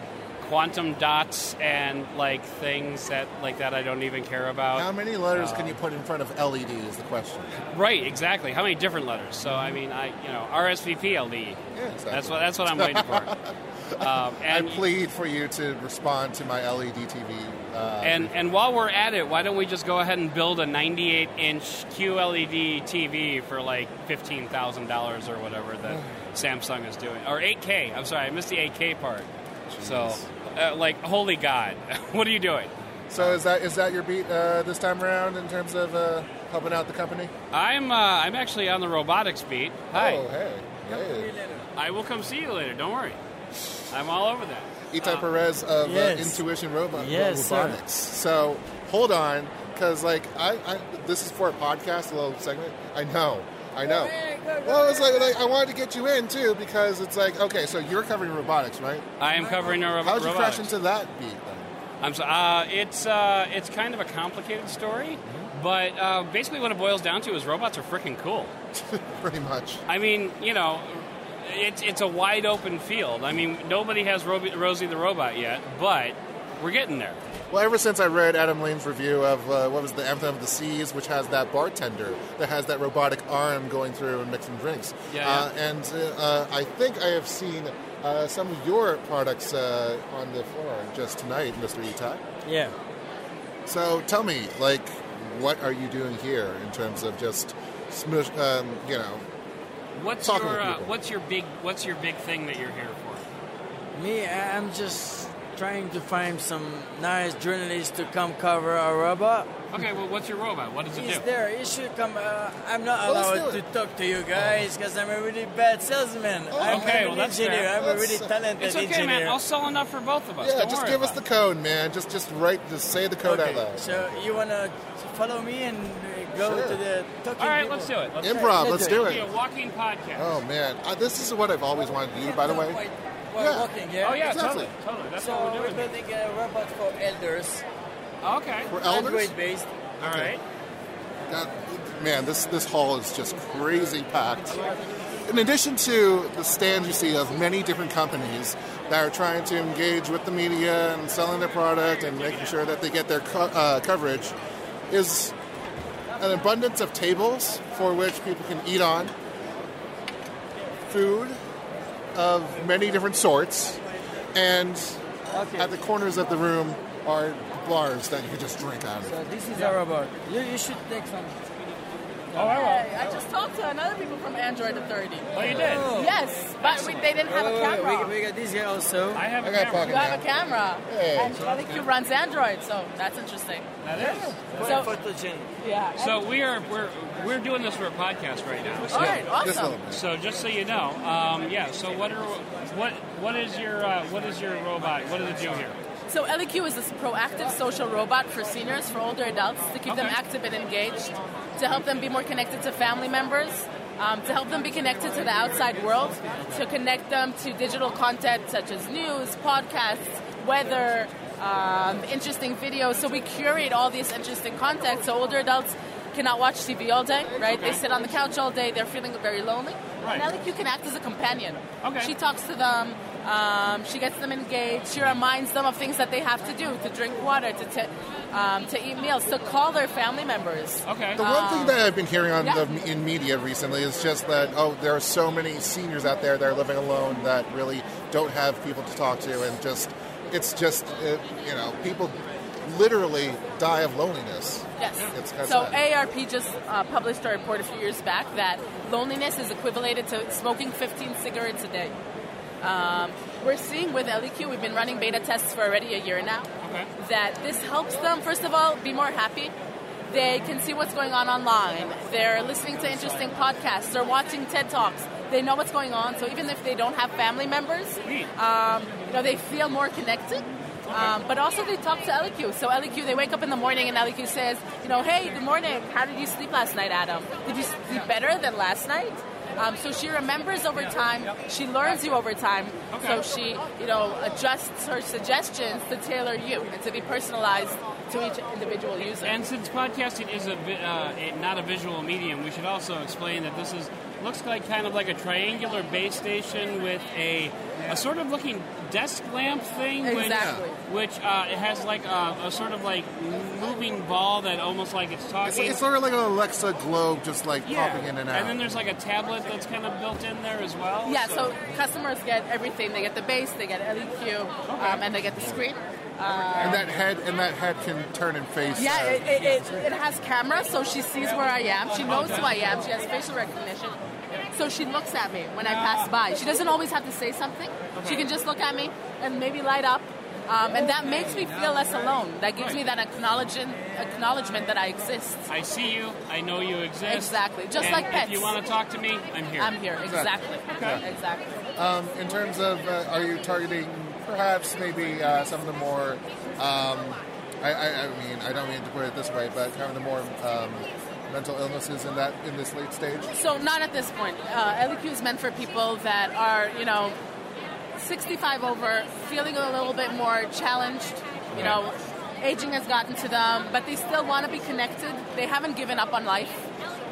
M: quantum dots and like things that like that I don't even care about.
E: How many letters
M: Uh,
E: can you put in front of LED? Is the question.
M: Right, exactly. How many different letters? So I mean, I you know RSVP LD.
E: Yeah, exactly.
M: That's what that's what I'm waiting for. um, and
E: I plead for you to respond to my LED TV. Uh,
M: And and while we're at it, why don't we just go ahead and build a 98 inch QLED TV for like fifteen thousand dollars or whatever that Samsung is doing, or 8K. I'm sorry, I missed the 8K part. So, uh, like, holy God, what are you doing?
E: So is that is that your beat uh, this time around in terms of uh, helping out the company?
M: I'm uh, I'm actually on the robotics beat. Hi.
E: Oh, hey. hey.
M: I will come see you later. Don't worry. I'm all over that.
E: Itai Perez of
M: yes.
E: uh, Intuition Robot
M: Yes, sir.
E: Robotics. So hold on, because like I, I, this is for a podcast, a little segment. I know, I know. Well, it's like, like I wanted to get you in too because it's like okay, so you're covering robotics, right?
M: I am covering a ro-
E: How'd you crash
M: robotics.
E: into that beat? Then?
M: I'm so, uh, it's uh, it's kind of a complicated story, but uh, basically what it boils down to is robots are freaking cool.
E: Pretty much.
M: I mean, you know, it's it's a wide open field. I mean, nobody has Roby, Rosie the robot yet, but we're getting there.
E: Well, ever since I read Adam Lane's review of uh, what was the Anthem of the Seas, which has that bartender that has that robotic arm going through and mixing drinks,
M: Yeah,
E: Uh, and uh, I think I have seen uh, some of your products uh, on the floor just tonight, Mr. Etak.
N: Yeah.
E: So tell me, like, what are you doing here in terms of just, smush, um, you know,
M: What's
E: Talking
M: your uh, what's your big what's your big thing that you're here for?
N: Me, I- I'm just trying to find some nice journalists to come cover our robot.
M: Okay, well, what's your robot? What does it
N: He's
M: do?
N: there. He should come. Uh, I'm not allowed
M: do
N: to talk to you guys because I'm a really bad salesman. I'm
M: okay,
N: an
M: well that's
N: engineer.
M: fair.
N: I'm a really talented
M: It's okay,
N: engineer.
M: man. I'll sell enough for both of us.
E: yeah,
M: Don't
E: just give us the code, man. Just, just write, just say the code
N: okay,
E: out loud.
N: So you wanna follow me and uh, go
E: Sure.
N: to the talking
M: All right,
N: people?
M: let's do it. Let's
E: Improv, let's do
M: It'll. Be a walking podcast.
E: Oh man, uh, this is what I've always wanted to do. By the way,
N: We're
E: Yeah.
N: walking, yeah?
M: Oh yeah,
E: Exactly.
M: totally, totally. That's
N: so
M: what we're
N: we're building a robot for elders.
M: Okay.
E: For elders?
N: Android based.
M: All right.
E: that, man, this this hall is just crazy packed. In addition to the stands you see of many different companies that are trying to engage with the media and selling their product and making sure that they get their co- uh, coverage, is an abundance of tables for which people can eat on, food of many different sorts, and at the corners of the room are bars that you can just drink out of.
N: So this is our bar. You, you should take some.
M: Oh, I.
O: Hey, I just talked to another people from Android Authority.
M: Oh, you did?
O: Yes, but we, they didn't have
N: Wait,
O: a
N: wait, wait,
O: camera.
N: We, we got this here also.
M: I have
E: I
M: a
E: got
M: camera.
O: You have a camera.
E: Hey.
O: And ElliQ runs Android, so that's interesting.
M: That is.
O: So,
N: photogenic.
O: yeah.
M: So we are we're we're doing this for a podcast right now. So,
O: All right,
E: Just
O: awesome.
M: so just so you know, um, yeah. So what are what what is your uh, what is your robot? What does it do here?
O: So ElliQ is this proactive social robot for seniors, for older adults, to keep them active and engaged, to help them be more connected to family members, um, to help them be connected to the outside world, to connect them to digital content such as news, podcasts, weather, um, interesting videos. So we curate all these interesting content so older adults cannot watch TV all day, right? They sit on the couch all day, they're feeling very lonely.
M: Right.
O: And ElliQ can act as a companion.
M: Okay.
O: She talks to them, um, she gets them engaged, she reminds them of things that they have to do to drink water, to, t- um, to eat meals, to call their family members.
M: Okay.
E: The one thing that I've been hearing on
O: yeah.
E: the, in media recently is just that oh, there are so many seniors out there that are living alone that really don't have people to talk to, and just it's just uh, you know people literally die of loneliness.
O: Yes.
E: It's kinda
O: So
E: sad.
O: AARP just uh, published a report a few years back that loneliness is equivalent to smoking 15 cigarettes a day. Um, we're seeing with ElliQ, we've been running beta tests for already a year now,
M: Okay.
O: that this helps them, first of all, be more happy. They can see what's going on online. They're listening to interesting podcasts. They're watching TED Talks. They know what's going on. So even if they don't have family members, um, you know, they feel more connected. Um, but also they talk to ElliQ. So ElliQ, they wake up in the morning and ElliQ says, you know, hey, good morning. How did you sleep last night, Adam? Did you sleep better than last night? Um, so she remembers over time. She learns you over time. So she, you know, adjusts her suggestions to tailor you and to be personalized to each individual user.
M: And since podcasting is a uh, a- not a visual medium, we should also explain that this is looks like kind of like a triangular base station with a, a sort of looking desk lamp thing,
O: Exactly.
M: which, which uh, it has like a, a sort of like moving ball that almost like it's talking.
E: It's, it's sort of like an Alexa globe, just like
M: yeah.
E: popping in and out.
M: And then there's like a tablet that's kind of built in there as well.
O: Yeah, so customers get everything. They get the base, they get ElliQ, um, and they get the screen. Um,
E: and that head and that head can turn and face.
O: Yeah,
E: uh,
O: it, it, it, it has camera, so she sees where I am. She knows who I am. She has facial recognition. So she looks at me when I pass by. She doesn't always have to say something. She can just look at me and maybe light up. Um, and that makes me feel less alone. That gives me that acknowledgement, acknowledgement that I exist.
M: I see you. I know you exist.
O: Exactly. Just
M: And
O: like pets.
M: If you want to talk to me, I'm here.
O: I'm here. Exactly.
E: Okay.
O: Exactly.
E: Um, in terms of, uh, are you targeting perhaps maybe uh, some of the more, um, I, I, I mean, I don't mean to put it this way, but kind of the more um, mental illnesses in that in this late stage?
O: So not at this point. Uh, ElliQ is meant for people that are, you know, 65 over, feeling a little bit more challenged, You know, aging has gotten to them, but they still want to be connected. They haven't given up on life.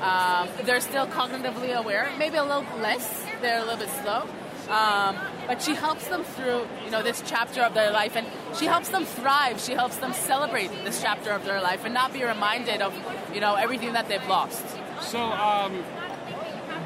O: Um, they're still cognitively aware, maybe a little less. They're a little bit slow. Um, but she helps them through, you know, this chapter of their life, and she helps them thrive. She helps them celebrate this chapter of their life and not be reminded of, you know, everything that they've lost.
M: So, um,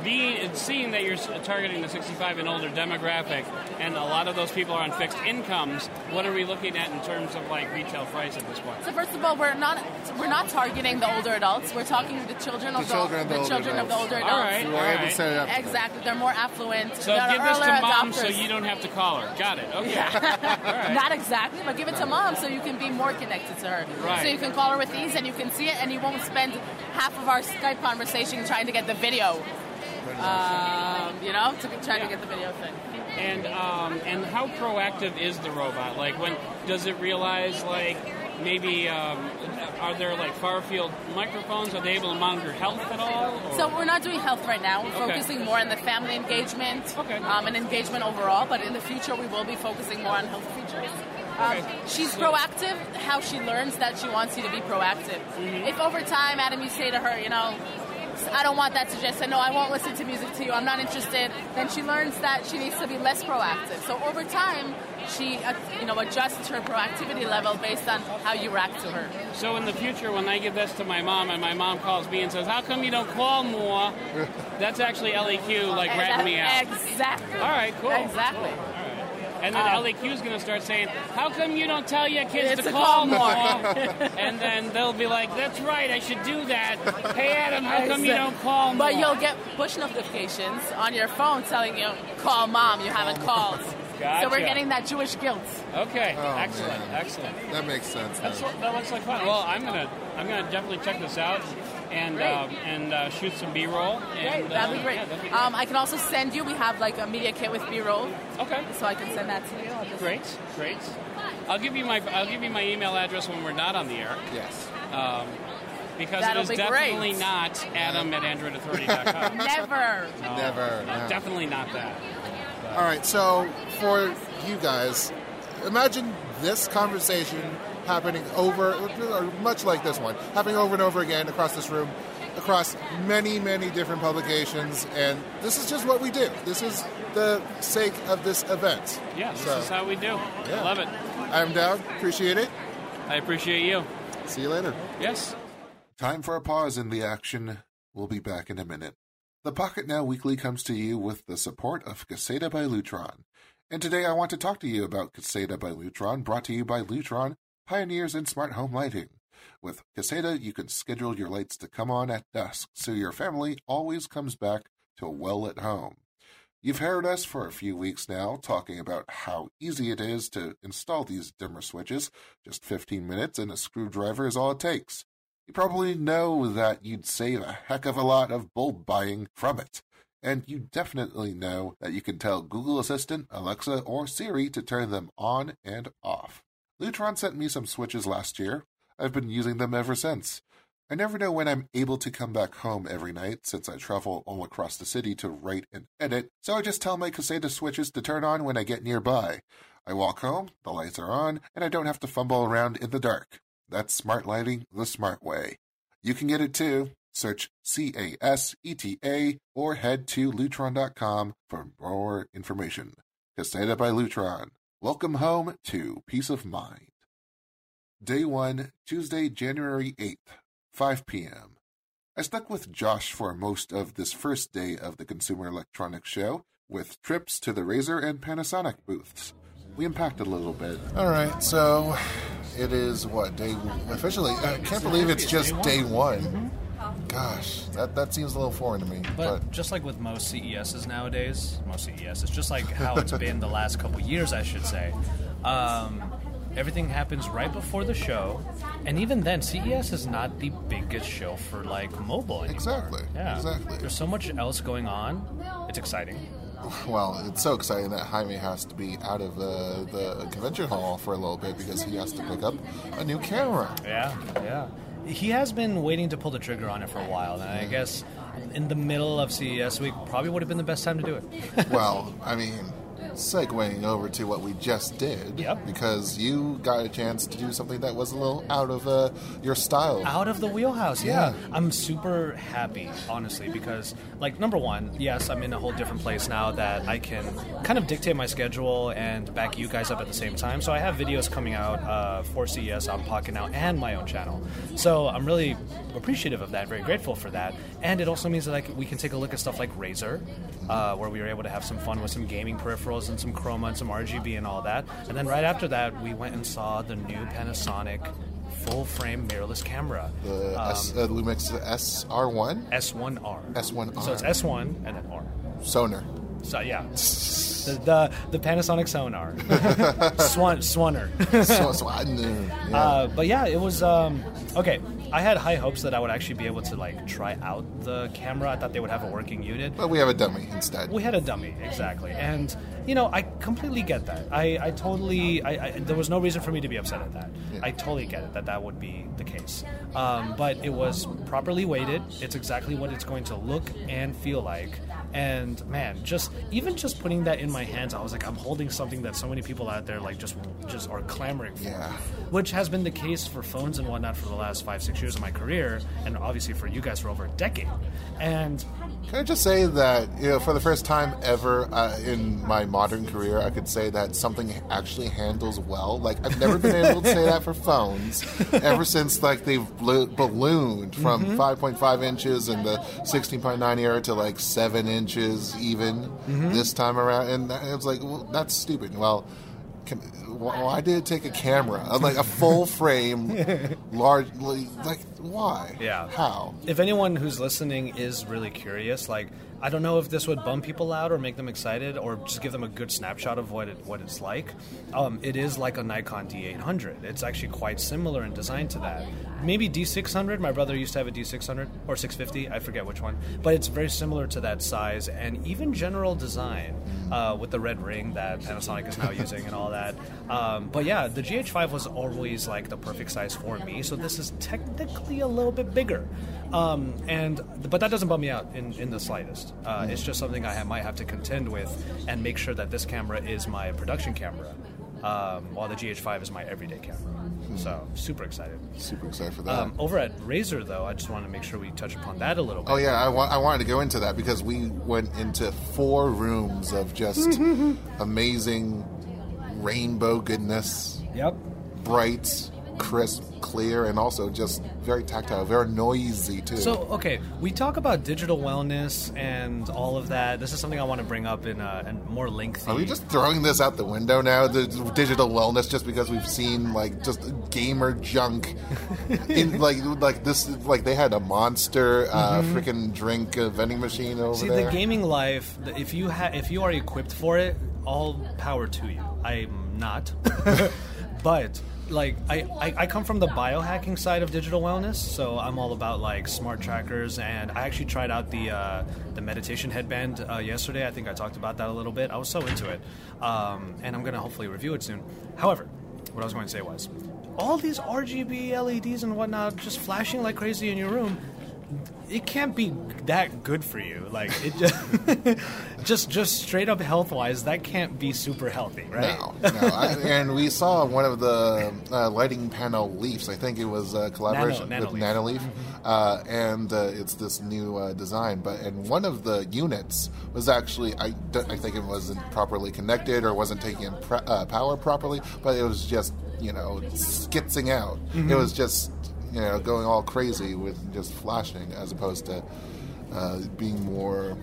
M: being seeing that you're targeting the 65 and older demographic, and a lot of those people are on fixed incomes, what are we looking at in terms of like retail price at this point?
O: So first of all, we're not we're not targeting the older adults. We're talking the children of
A: The children of the older
O: children of the
A: adults.
O: older adults.
M: right, So we're all able to right.
A: set it up.
O: Exactly, they're more affluent.
M: So give this to
O: earlier
M: mom so you don't have to call her. Got it. Okay.
O: Not exactly, but give it to mom so you can be more connected to her.
M: Right.
O: So you can call her with ease and you can see it, and you won't spend half of our Skype conversation trying to get the video. Um, you know, to try to get the video thing.
M: And um, and how proactive is the robot? Like when does it realize like maybe um, are there like far field microphones? Are they able to monitor health at all? or-
O: So we're not doing health right now. We're
M: Okay.
O: focusing more on the family engagement okay. um, and engagement overall. But in the future, we will be focusing more on health features. Um, she's proactive. How she learns that she wants you to be proactive. If over time, Adam, you say to her, you know, I don't want that suggestion. No, I won't listen to music to you. I'm not interested. Then she learns that she needs to be less proactive. So over time, she, uh, you know, adjusts her proactivity level based on how you react to her.
M: So in the future, when I give this to my mom and my mom calls me and says, "How come you don't call more?" That's actually ElliQ like ratting me out.
O: Exactly.
M: All right, cool.
O: Exactly.
M: Cool. All right. And then
O: Um,
M: ElliQ is going to start saying, "How come you don't tell your kids to call
O: call
M: more?"
O: more.
M: and then they'll be like, "That's right, I should do that." Hey, Adam, how come you don't call more?
O: But you'll get push notifications on your phone telling you, call mom, you haven't called. So we're getting that Jewish guilt.
M: Okay,
E: Oh,
M: excellent,
E: man.
M: excellent.
E: That makes sense.
M: That's what, that looks like fun. Well, I'm gonna I'm gonna definitely check this out and um, and uh, shoot some B-roll.
O: Great, that'd
M: um,
O: be great.
M: yeah, that'd be great.
O: Um, I can also send you, we have like a media kit with B-roll.
M: Okay.
O: So I can send that to you. Just-
M: Great, great. I'll give you my I'll give you my email address when we're not on the air.
E: Yes.
M: Um, because
O: That'll
M: it is
O: be
M: definitely
O: great.
M: not Adam at AndroidAuthority.com.
O: Never.
M: No,
E: Never,
M: no,
E: no.
M: Definitely not that.
E: All right, so for you guys, imagine this conversation happening over, much like this one, happening over and over again across this room, across many, many different publications, and this is just what we do. This is the sake of this event.
M: Yeah, this
E: So,
M: is how we do.
E: yeah.
M: I love it.
E: I'm down. Appreciate it.
M: I appreciate you.
E: See you later.
M: Yes.
A: Time for a pause in the action. We'll be back in a minute. The Pocketnow Weekly comes to you with the support of Caseta by Lutron. And today I want to talk to you about Caseta by Lutron, brought to you by Lutron, pioneers in smart home lighting. With Caseta, you can schedule your lights to come on at dusk so your family always comes back to a well lit home. You've heard us for a few weeks now talking about how easy it is to install these dimmer switches. Just 15 minutes and a screwdriver is all it takes. You probably know that you'd save a heck of a lot of bulb buying from it. And you definitely know that you can tell Google Assistant, Alexa, or Siri to turn them on and off. Lutron sent me some switches last year. I've been using them ever since. I never know when I'm able to come back home every night since I travel all across the city to write and edit, so I just tell my Caseta switches to turn on when I get nearby. I walk home, the lights are on, and I don't have to fumble around in the dark. That's smart lighting the smart way. You can get it too. Search C A S E T A or head to lutron.com for more information. Caseta by Lutron. Welcome home to peace of mind. Day 1, Tuesday, January 8th, 5 p.m. I stuck with Josh for most of this first day of the Consumer Electronics Show with trips to the Razer and Panasonic booths. We unpacked a little bit. All right, so it is what day officially? I can't believe it's just day one. Mm-hmm. Gosh, that that seems a little foreign to me.
F: But, just like with most CESs nowadays, most CES, it's just like how it's been the last couple years, I should say. Um, everything happens right before the show, and even then, CES is not the biggest show for like mobile anymore.
E: Exactly,
F: Yeah.
E: exactly.
F: There's so much else going on. It's exciting.
E: Well, it's so exciting that Jaime has to be out of uh, the convention hall for a little bit because he has to pick up a new camera.
F: Yeah, yeah. He has been waiting to pull the trigger on it for a while, and I guess in the middle of CES week probably would have been the best time to do it.
E: well, I mean, segueing over to what we just did.
F: Yep.
E: Because you got a chance to do something that was a little out of uh, your style.
F: out of the wheelhouse. Yeah.
E: Yeah.
F: I'm super happy, honestly, because like number one, yes, I'm in a whole different place now that I can kind of dictate my schedule and back you guys up at the same time. So I have videos coming out uh, for CES on Pocketnow and my own channel. So I'm really appreciative of that, very grateful for that, and it also means that like we can take a look at stuff like Razer, uh, where we were able to have some fun with some gaming peripherals and some chroma and some RGB and all that. And then right after that, we went and saw the new Panasonic full frame mirrorless camera.
E: The
F: Um,
E: S, uh, Lumix SR1?
F: S1R.
E: S1R.
F: So it's S1 and then R.
E: Sonar.
F: So yeah, the the, the Panasonic Sonar, Swan Swanner.
E: Sw- Swanner, yeah.
F: Uh, but yeah, it was um, okay. I had high hopes that I would actually be able to like try out the camera. I thought they would have a working unit.
E: But we have a dummy instead.
F: We had a dummy, exactly. And, you know, I completely get that. I, I totally, I, I, there was no reason for me to be upset at that. I totally get it that that would be the case. Um, but it was properly weighted. It's exactly what it's going to look and feel like. And man, just even just putting that in my hands, I was like, I'm holding something that so many people out there like just just are clamoring for.
E: Yeah.
F: Which has been the case for phones and whatnot for the last five, six years of my career, and obviously for you guys for over a decade. And
E: Can I just say that you know, for the first time ever uh, in my modern career, I could say that something actually handles well. Like I've never been able to say that for phones ever since like they've ballooned from
F: Mhm.
E: 5.5 inches in the 16.9 era to like seven inches even
F: Mhm.
E: this time around, and I was like, well, that's stupid. Well. Can, wh- why did it take a camera, like a full frame, large? Like, why?
F: Yeah.
E: How?
F: If anyone who's listening is really curious, like I don't know if this would bum people out or make them excited or just give them a good snapshot of what it what it's like. Um, it is like a Nikon D800. It's actually quite similar in design to that. Maybe D600. My brother used to have a D600 or 650. I forget which one, but it's very similar to that size and even general design uh, with the red ring that Panasonic is now using and all that. Um, but yeah, the GH5 was always like the perfect size for me. So this is technically a little bit bigger. Um, and but that doesn't bum me out in, in the slightest. Uh, It's just something I might have to contend with and make sure that this camera is my production camera, um, while the GH5 is my everyday camera. So super excited.
E: Super excited for that.
F: Um, over at Razer, though, I just want to make sure we touch upon that a little bit.
E: Oh yeah, I, wa- I wanted to go into that because we went into four rooms of just amazing rainbow goodness.
F: Yep.
E: Bright, crisp, clear, and also just very tactile, very noisy too.
F: So, okay, we talk about digital wellness and all of that. This is something I want to bring up in a, in more lengthy.
E: Are we just throwing this out the window now? The digital wellness, just because we've seen like just gamer junk, in like like this, like they had a monster uh,
F: Mhm.
E: freaking drink uh, vending machine over
F: See,
E: there.
F: the gaming life, if you ha- if you are equipped for it, all power to you. I'm not, but like I, I, I come from the biohacking side of digital wellness, so I'm all about like smart trackers. And I actually tried out the uh, the meditation headband uh, yesterday. I think I talked about that a little bit. I was so into it, um, and I'm gonna hopefully review it soon. However, what I was going to say was, all these RGB LEDs and whatnot just flashing like crazy in your room it can't be that good for you. Like it just, just, just straight up health wise, that can't be super healthy, right?
E: No, no. I, and we saw one of the uh, lighting panel leafs. I think it was a collaboration
F: Nano-
E: with
F: Nanoleaf.
E: Nanoleaf, uh, and uh, it's this new uh, design. But and one of the units was actually I, I think it wasn't properly connected or wasn't taking in pre- uh, power properly, but it was just you know skitzing out.
F: Mhm.
E: It was just you know going all crazy with just flashing as opposed to uh, being more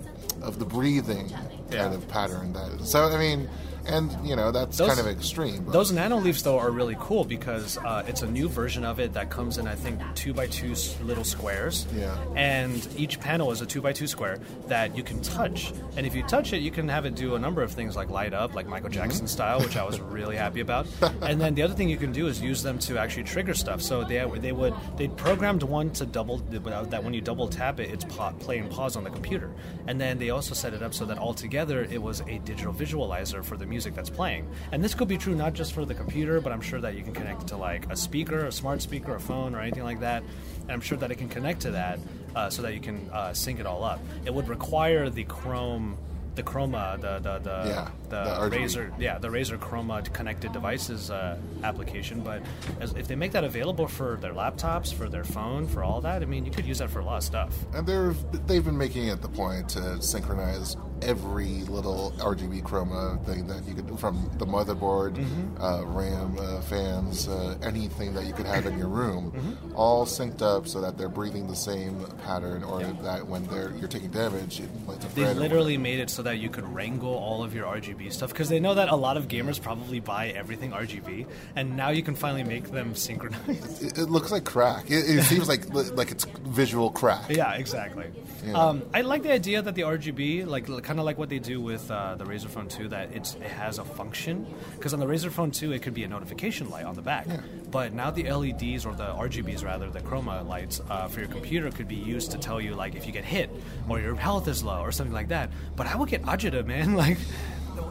E: of the breathing kind of pattern. That so I mean, and you know that's
F: Those-
E: kind of extreme. But
F: Those nano leaves though are really cool because uh, it's a new version of it that comes in I think two by two little squares.
E: Yeah.
F: And each panel is a two by two square that you can touch, and if you touch it, you can have it do a number of things like light up, like Michael Jackson style, which I was really happy about. And then the other thing you can do is use them to actually trigger stuff. So they they would they programmed one to double that when you double tap it, it's pa- play and pause on the computer, and then they also set it up so that altogether it was a digital visualizer for the music that's playing. And this could be true not just for the computer, but I'm sure that you can connect it to like a speaker, a smart speaker, a phone, or anything like that. And I'm sure that it can connect to that uh, so that you can uh, sync it all up. It would require the Chrome the Chroma, the the the,
E: Yeah,
F: the,
E: the
F: Razer, yeah, the Razer Chroma connected devices uh, application. But as, if they make that available for their laptops, for their phone, for all that, I mean, you could use that for a lot of stuff.
E: And they're they've been making it the point to synchronize every little RGB chroma thing that you could do from the motherboard,
F: Mhm.
E: uh, RAM, uh, fans, uh, anything that you could have in your room,
F: Mhm.
E: all synced up so that they're breathing the same pattern, or that when they're you're taking damage, it
F: They literally made it so that you could wrangle all of your RGB stuff because they know that a lot of gamers probably buy everything RGB, and now you can finally make them synchronize.
E: It, it looks like crack. It, it seems like like it's visual crack.
F: Yeah, exactly.
E: Yeah.
F: Um, I like the idea that the RGB, like kind of like what they do with uh, the Razer Phone 2, that it's, it has a function. Because on the Razer Phone 2, it could be a notification light on the back. But now the LEDs or the RGBs rather, the chroma lights uh, for your computer could be used to tell you like if you get hit or your health is low or something like that. But I would get agita, man. Like.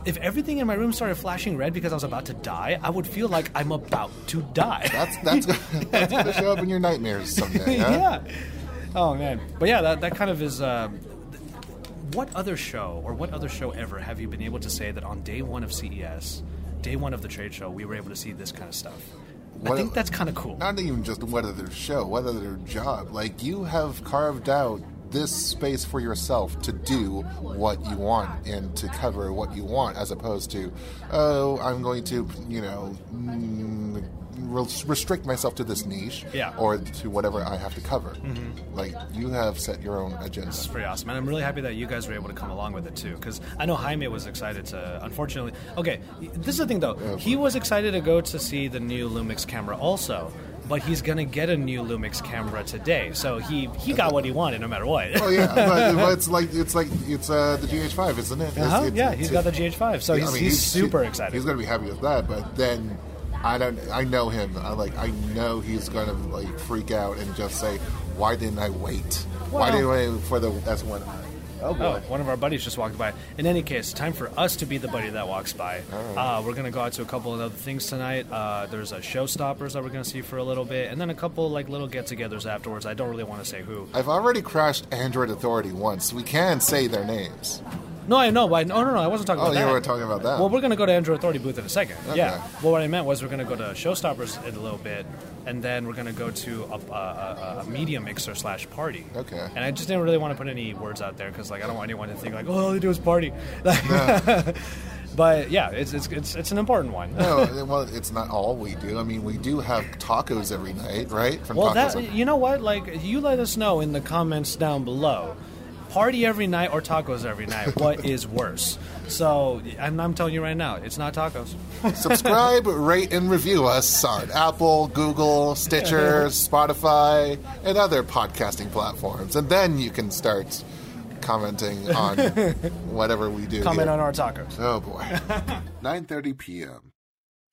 F: If everything in my room started flashing red because I was about to die, I would feel like I'm about to die.
E: That's that's that's going to show up in your nightmares someday. Huh?
F: yeah. Oh man. But yeah, that that kind of is. Um, what other show or what other show ever have you been able to say that on day one of CES, day one of the trade show, we were able to see this kind of stuff? I think that's kind of cool.
E: Not even just what other show, what other job. Like you have carved out this space for yourself to do what you want and to cover what you want, as opposed to, oh, I'm going to, you know, mm, restrict myself to this niche,
F: Yeah.
E: or to whatever I have to cover.
F: Mhm.
E: Like you have set your own agenda.
F: It's pretty awesome, and I'm really happy that you guys were able to come along with it too. Because I know Jaime was excited to. Unfortunately, okay, this is the thing though. He was excited to go to see the new Lumix camera also, but he's gonna get a new Lumix camera today. So he he got what he wanted no matter what.
E: Oh yeah, but, but it's like it's like it's uh, the GH5, isn't it? It's-
F: Uh-huh,
E: it's-
F: yeah,
E: it's-
F: he's got the GH5, so
E: Yeah,
F: he's- he's super excited.
E: He's going to be happy with that, but then I don't. I know him. I like. I know he's going to like freak out and just say, "Why didn't I wait? Why
F: Well-
E: didn't I wait for the S1?" Oh boy.
F: one of our buddies just walked by. In any case, time for us to be the buddy that walks by. Uh, we're gonna go out to a couple of other things tonight. Uh, there's a showstoppers that we're gonna see for a little bit, and then a couple like little get-togethers afterwards. I don't really want to say who.
E: I've already crashed Android Authority once. We can say their names.
F: No, I know. I, no, no, no. I wasn't talking
E: Oh,
F: about
E: you
F: that.
E: were talking about that.
F: Well, we're going to go to Android Authority booth in a second.
E: Okay.
F: Yeah. Well, what I meant was we're going to go to Showstoppers in a little bit, and then we're going to go to a, a, a, media mixer slash party.
E: Okay.
F: And I just didn't really want to put any words out there because, like, I don't want anyone to think like, oh, all they do is party. but yeah, it's, it's it's it's an important one.
E: no, well, it's not all we do. I mean, we do have tacos every night, right? From
F: well,
E: tacos.
F: that you know what? Like, you let us know in the comments down below. Party every night or tacos every night? What is worse? So, and I'm telling you right now, it's not tacos.
E: Subscribe, rate, and review us on Apple, Google, Stitcher, Spotify, and other podcasting platforms. And then you can start commenting on whatever we do.
F: Comment
E: here.
F: on our tacos.
E: Oh boy. 9:30 p.m.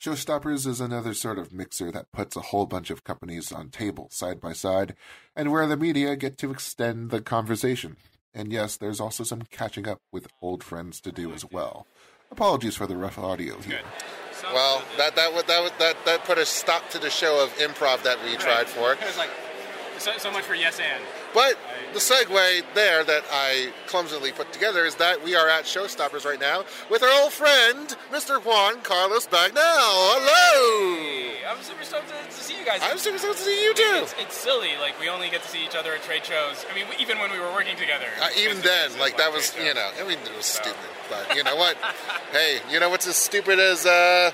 E: Showstoppers is another sort of mixer that puts a whole bunch of companies on tables side by side, and where the media get to extend the conversation. And yes, there's also some catching up with old friends to do as well. Apologies for the rough audio here. Well, that that would- that would- that that put a stop to the show of improv that we tried for.
P: It was like so, so much for yes and.
E: But the segue there that I clumsily put together is that we are at Showstoppers right now with our old friend, Mr. Juan Carlos Bagnell. Hello!
P: Hey, I'm super stoked to, to see you guys.
E: I'm super stoked to see you too.
P: It's, it's silly, like we only get to see each other at trade shows. I mean, even when we were working together.
E: Uh, even then, like that was, you know, I mean, it was stupid. But you know what? hey, you know what's as stupid as uh,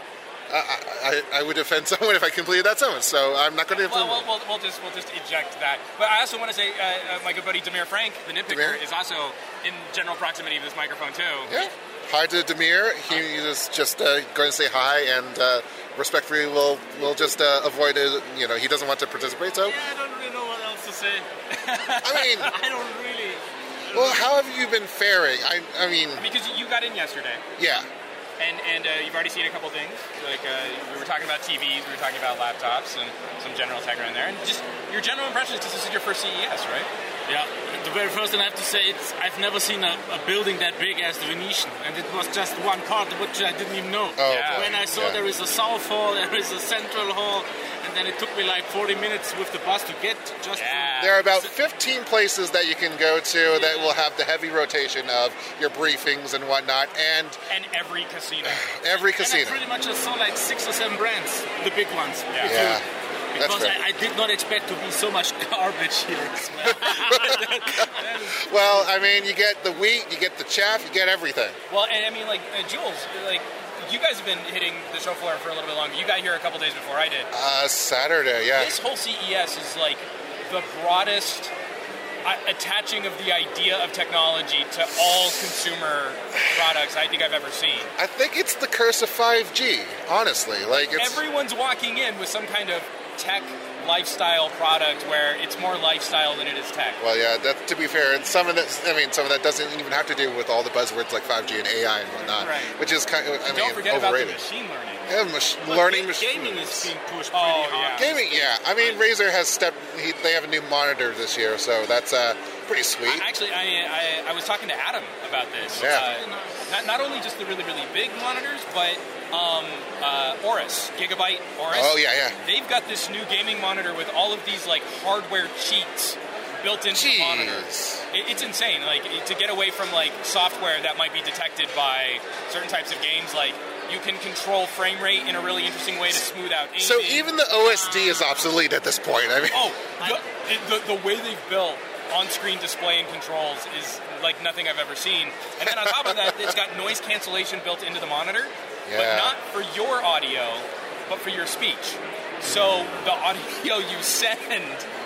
E: I, I, I would offend someone if I completed that sentence. So I'm not going to.
P: Well, we'll, we'll, we'll just we'll just eject that. But I also want to say, uh, uh, my good buddy Demir Frank, the nitpicker,
E: Demir?
P: is also in general proximity of this microphone too.
E: Yeah. Hi to Demir. He is just uh, going to say hi and uh, respectfully will will just uh, avoid it. You know, he doesn't want to participate. So, yeah,
P: I don't really know what else to say.
E: I mean,
P: I don't really.
E: well, how have you been faring? I, I mean,
P: Because you got in yesterday.
E: yeah.
P: And and uh, you've already seen a couple things. Like uh, we were talking about TVs, we were talking about laptops, and some general tech around there. And just your general impressions, because this is your first CES, right?
Q: Yeah, the very first thing I have to say, it's I've never seen a, a building that big as the Venetian, and it was just one part which I didn't even know.
E: Oh, Yeah.
Q: When I saw
E: yeah.
Q: there is a south hall, there is a central hall, and then it took me like 40 minutes with the bus to get just.
E: There are about 15 places that you can go to that will have the heavy rotation of your briefings and whatnot, and
P: And every casino.
E: every
Q: And I
E: casino.
Q: pretty much just saw like six or seven brands, the big ones.
P: Yeah.
Q: If
E: Yeah,
Q: you- Because. I, I did not expect to be so much garbage here. as well.
E: Well, I mean, you get the wheat, you get the chaff, you get everything.
P: Well, and I mean, like uh, Jules, like you guys have been hitting the show floor for a little bit longer. You got here a couple days before I did.
E: Uh, Saturday, yeah.
P: This whole CES is like the broadest uh, attaching of the idea of technology to all consumer products I think I've ever seen.
E: I think it's the curse of 5G, honestly. Like, it's.
P: Everyone's walking in with some kind of tech lifestyle product where it's more lifestyle than it is tech.
E: Well, yeah. That, to be fair, and some of that, I mean, some of that doesn't even have to do with all the buzzwords like 5G and AI and whatnot,
P: Right.
E: which is kind of, I
P: And
E: mean,
P: don't forget about the
E: overrated.
P: machine learning.
E: Yeah, mach-
Q: But
E: learning machine.
Q: gaming is being pushed
P: Oh,
Q: pretty
P: yeah.
Q: hard.
E: Gaming, yeah. I mean, Razer has stepped. He, they have a new monitor this year, so that's uh, pretty sweet.
P: Actually, I, I, I was talking to Adam about this.
E: Yeah.
P: Uh, not, not only just the really, really big monitors, but um, uh, Aorus, Gigabyte Aorus.
E: Oh, yeah, yeah.
P: They've got this new gaming monitor with all of these like hardware cheats built into the monitor. It, it's insane. Like to get away from like software that might be detected by certain types of games, like you can control frame rate in a really interesting way to smooth out. Aiming.
E: So even the OSD is obsolete at this point. I mean,
P: Oh, the, the, the way they've built on-screen display and controls is like nothing I've ever seen. And then on top of that, it's got noise cancellation built into the monitor,
E: Yeah.
P: but not for your audio, but for your speech. So the audio you send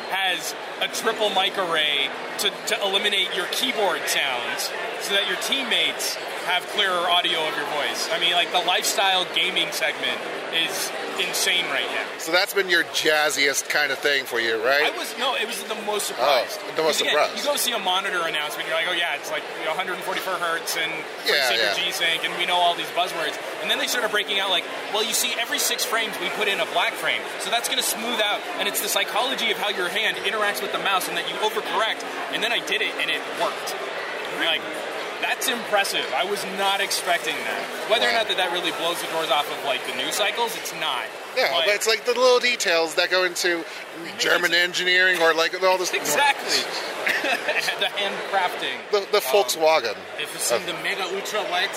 P: has a triple mic array to, to eliminate your keyboard sounds so that your teammates have clearer audio of your voice. I mean, like the lifestyle gaming segment is insane right now.
E: so that's been your jazziest kind of thing for you, right?
P: I was no, it was the most oh, surprised.
E: Oh, the most
P: again,
E: surprised.
P: You go see a monitor announcement, you're like, oh yeah, it's like 144 hertz and
E: Yeah, yeah.
P: G-Sync, and we know all these buzzwords. And then they started breaking out like, well, you see, every six frames we put in a black frame, so that's going to smooth out, and it's the psychology of how your hand interacts with the mouse, and that you overcorrect. And then I did it, and it worked. And you're like. That's impressive. I was not expecting that. Whether or not that, that really blows the doors off of like the news cycles, it's not.
E: yeah, but it's like the little details that go into German engineering or like all this.
P: Exactly. the handcrafting.
E: The, the um, Volkswagen.
Q: If you seen the Mega Ultra Wide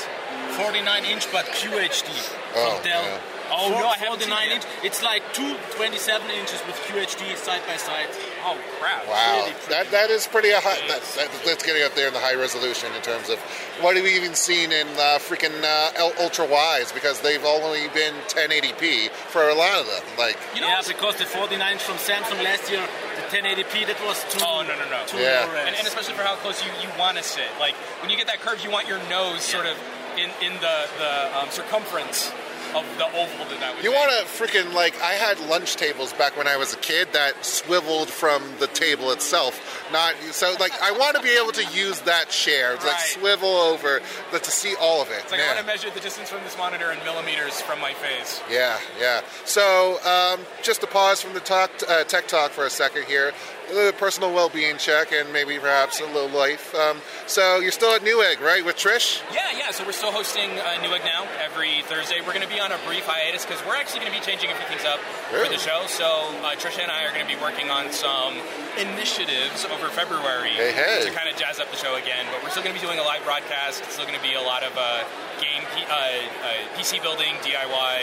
Q: 49 inch but QHD
E: Oh,
Q: from Dell.
E: yeah.
P: Oh, no, I haven't
Q: 49 inch. It's like two 27 inches with QHD side by side.
P: Oh crap!
E: Wow, that that is pretty a high. That, that, that's getting up there in the high resolution in terms of what have we even seen in uh, freaking uh, L- ultra wides because they've only been 1080p for a lot of them. Like,
Q: yeah, because the 49 from Samsung last year, the 1080p, that was too.
P: Oh no no no!
Q: Too
E: Yeah.
P: And, and especially for how close you, you want to sit. Like when you get that curve, you want your nose sort of in in the the um, circumference of the oval that that would.
E: you want to freaking like I had lunch tables back when I was a kid that swiveled from the table itself. Not so like I want to be able to use that chair, like swivel over, but to see all of it.
P: It's like I
E: Man.
P: want to measure the distance from this monitor in millimeters from my face.
E: Yeah, yeah. So, um, just to pause from the talk, uh, tech talk for a second here, a little personal well-being check, and maybe perhaps a little life. Um, so, you're still at Newegg, right, with Trish?
P: Yeah, yeah. So we're still hosting uh, Newegg now every Thursday. We're going to be on a brief hiatus because we're actually going to be changing a few things up for the show. So uh, Trisha and I are going to be working on some initiatives over February
E: Hey, hey.
P: to kind of jazz up the show again. But we're still going to be doing a live broadcast. It's still going to be a lot of uh, game P- uh, uh, PC building, DIY,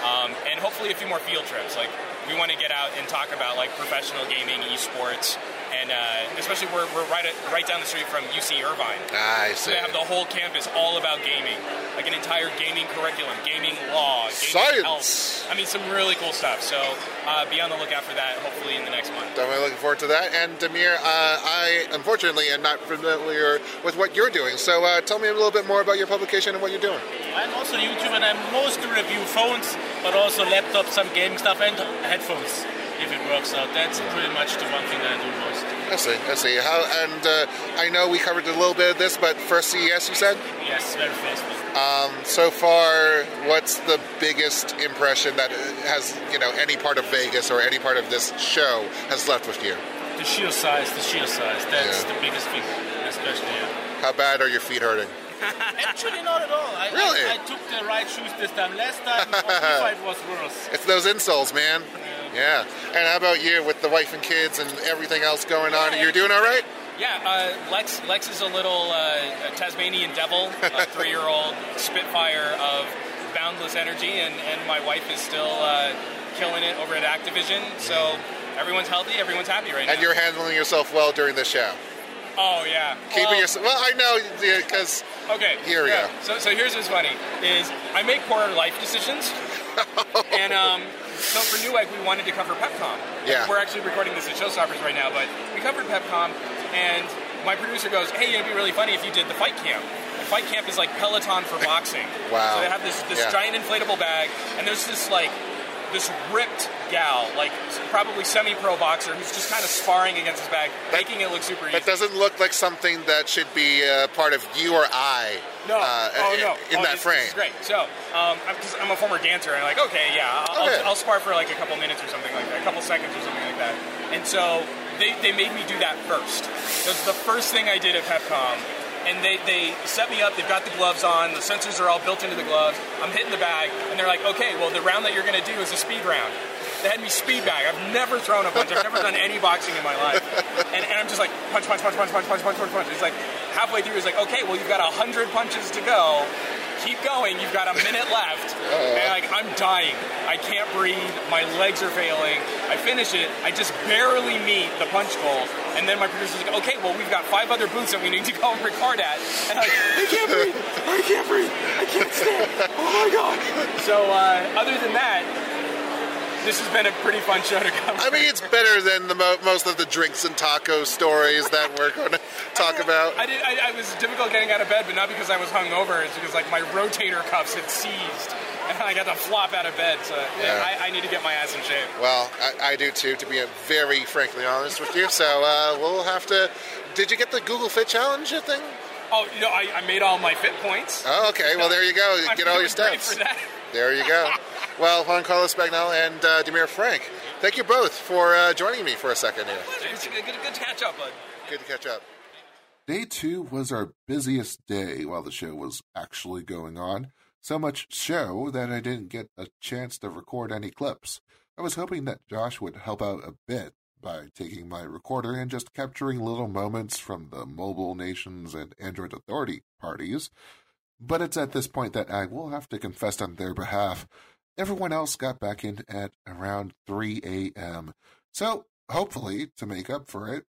P: um, and hopefully a few more field trips. Like we want to get out and talk about like professional gaming, esports. And uh, especially we're, we're right, at, right down the street from UC Irvine.
E: I
P: So
E: see.
P: they have the whole campus all about gaming, like an entire gaming curriculum, gaming law, gaming
E: Science.
P: health. I mean, some really cool stuff. So uh, be on the lookout for that. Hopefully in the next month.
E: Definitely looking forward to that. And Demir, uh, I unfortunately am not familiar with what you're doing. So, uh, tell me a little bit more about your publication and what you're doing.
Q: I'm also YouTube and I mostly review phones, but also laptops, some gaming stuff, and headphones if it works out. That's pretty much the one thing I do most.
E: I see. I see. How? And uh, I know we covered a little bit of this, but first CES, you said.
Q: Yes, very fast.
E: Um, so far, what's the biggest impression that has you know any part of Vegas or any part of this show has left with you?
Q: the sheer size, the sheer size. That's the biggest thing, especially. Yeah.
E: How bad are your feet hurting?
Q: Actually, not at all. I,
E: Really?
Q: I, I took the right shoes this time. Last time, it was worse.
E: It's those insoles, man. Yeah. And how about you with the wife and kids and everything else going on? Are You're doing all right?
P: Yeah, uh, Lex Lex is a little uh, Tasmanian devil, a three-year-old spitfire of boundless energy, and, and my wife is still uh, killing it over at Activision. So everyone's healthy, everyone's happy right
E: And
P: now.
E: And you're handling yourself well during the show.
P: Oh yeah,
E: Keeping
P: Well,
E: yourself. Well, I know because.
P: Okay.
E: Here we go.
P: So, so here's what's funny: is I make poor life decisions, and um, so for Newegg we wanted to cover PepCom.
E: Yeah.
P: We're actually recording this at Showstoppers right now, but we covered PepCom, and my producer goes, "Hey, it'd be really funny if you did the fight camp." And fight camp is like Peloton for boxing.
E: Wow.
P: So they have this this
E: Yeah.
P: giant inflatable bag, and there's this like this ripped gal, like probably semi-pro boxer, who's just kind of sparring against this bag, making it look super easy.
E: That doesn't look like something that should be uh, part of you or I.
P: No.
E: uh,
P: oh
E: in-
P: no.
E: In
P: oh,
E: that
P: this,
E: frame.
P: This is great. So, um, I'm, I'm a former dancer, and I'm like, okay, yeah, I'll,
E: Okay.
P: I'll, I'll spar for like a couple minutes or something like that, a couple seconds or something like that. And so they, they made me do that first. Was the first thing I did at PepCom. And they, they set me up, they've got the gloves on, the sensors are all built into the gloves. I'm hitting the bag, and they're like, okay, well, the round that you're going to do is a speed round. They had me speed bag. I've never thrown a punch. I've never done any boxing in my life. And, and I'm just like, punch, punch, punch, punch, punch, punch, punch, punch, punch. It's like halfway through, it's like, okay, well, you've got a hundred punches to go. Keep going. You've got a minute left. And like, I'm dying. I can't breathe. My legs are failing. I finish it. I just barely meet the punch goal. And then my producer's like, okay, well, we've got five other booths that we need to go and record at. And I'm like, I can't breathe. I can't breathe. I can't stand. Oh my God. So, uh, other than that, this has been a pretty fun show to come.
E: I mean, it's better than the mo- most of the drinks and taco stories that we're going to talk about.
P: I did. I, I was difficult getting out of bed, but not because I was hungover. It's because like my rotator cuffs had seized, and I got to flop out of bed. So
E: Yeah.
P: I, I need to get my ass in shape.
E: Well, I, I do too, to be very frankly honest with you. So uh, we'll have to. Did you get the Google Fit Challenge thing?
P: Oh no, I, I made all my fit points.
E: Oh, okay. Well, there you go. Get all your steps.
P: For that.
E: There you go. Well, Juan Carlos Bagnell and uh, Demir Frank, thank you both for uh, joining me for a second here.
P: It's good, good, good to catch up, bud.
E: Good to catch up.
A: Day two was our busiest day while the show was actually going on. So much show that I didn't get a chance to record any clips. I was hoping that Josh would help out a bit by taking my recorder and just capturing little moments from the Mobile Nations and Android Authority parties. But it's at this point that I will have to confess on their behalf. Everyone else got back in at around 3 a.m. So, hopefully, to make up for it,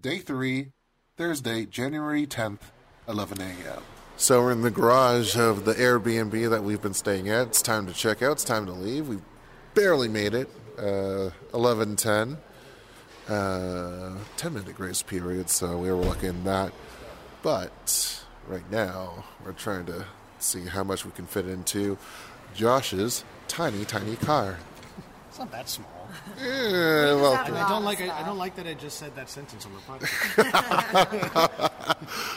A: day three, Thursday, January 10th, 11 a.m. So we're in the garage of the Airbnb that we've been staying at. It's time to check out. It's time to leave. We've barely made it. Uh, 11:10. Uh, 10 minute grace period, so we were lucky in that. But right now, we're trying to see how much we can fit into Josh's tiny, tiny car.
F: It's not that small.
E: Yeah, well,
F: I don't like. I, I don't like that I just said that sentence on the podcast.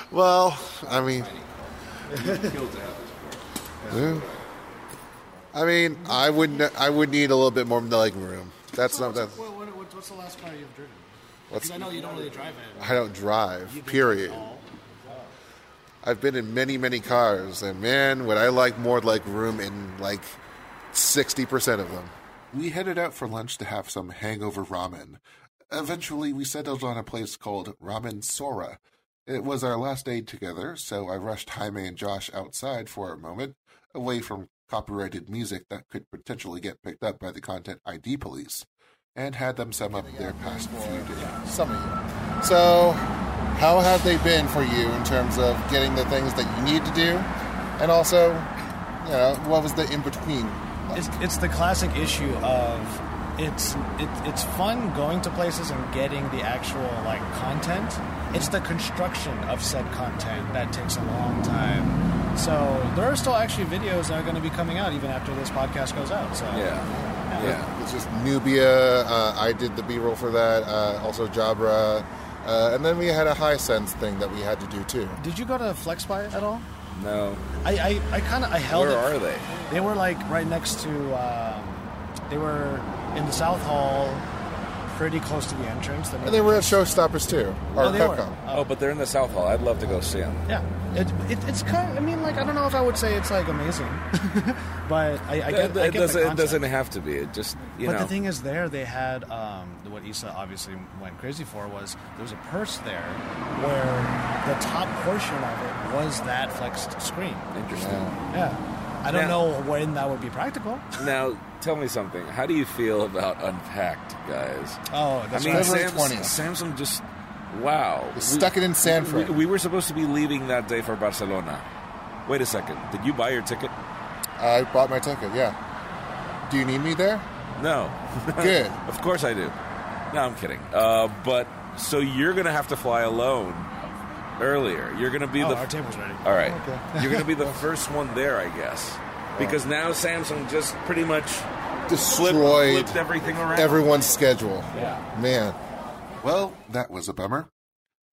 E: well, I mean, yeah. I mean, I would ne- I would need a little bit more leg room. That's not that.
F: What, what, what, what's the last car you've driven?
E: What's-
F: I know you don't really drive it.
E: I don't drive. Period. I've been in many, many cars, and man, would I like more like room in like sixty percent of them. We headed out for lunch to have some hangover ramen. Eventually, we settled on a place called Ramen Sora. It was our last day together, so I rushed Jaime and Josh outside for a moment, away from copyrighted music that could potentially get picked up by the Content ID police, and had them sum up their past few days. Some of you. So, how have they been for you in terms of getting the things that you need to do, and also, you know, what was the in between?
F: It's, it's the classic issue of it's it, it's fun going to places and getting the actual like content. It's the construction of said content that takes a long time. So there are still actually videos that are going to be coming out even after this podcast goes out. So
E: Yeah. It's just Nubia. Uh, I did the B roll for that. Uh, also Jabra. Uh, and then we had a Hisense thing that we had to do too.
F: Did you go to FlexPai at all?
R: No.
F: I I, I kind of I held.
R: Where
F: it-
R: are they?
F: They were like right next to. Um, they were in the South Hall, pretty close to the entrance. Then
E: And they were at Showstoppers too, or
F: Oh, they were.
R: Oh, but they're in the South Hall. I'd love to go see them.
F: Yeah, it, it, it's kind. Of, I mean, like I don't know if I would say it's like amazing, but I, I get,
R: it,
F: I
R: it
F: get
R: doesn't,
F: the
R: it doesn't have to be. It just you
F: but
R: know.
F: the thing is, there they had um, what Issa obviously went crazy for was there was a purse there where the top portion of it was that flexed screen.
R: Interesting.
F: Yeah, I don't
R: Now-
F: know when that would be practical.
R: Now, tell me something. How do you feel about Unpacked, guys?
F: Oh, that's
R: I mean,
F: right.
E: February
R: Samsung,
E: 20th.
R: Samsung just wow.
E: They stuck it in San
R: We,
E: Fran.
R: we were supposed to be leaving that day for Barcelona. Wait a second. Did you buy your ticket?
E: I bought my ticket. Yeah. Do you need me there?
R: No.
E: Good.
R: of course I do. No, I'm kidding. Uh, but so you're going to have to fly alone earlier. You're going to be
F: Oh,
R: the
F: our table's ready.
R: All right.
F: Okay.
R: you're going to be the first one there, I guess, because now Samsung just pretty much
E: Destroyed
R: flipped everything around.
E: everyone's schedule.
R: Yeah.
E: Man.
A: Well, that was a bummer.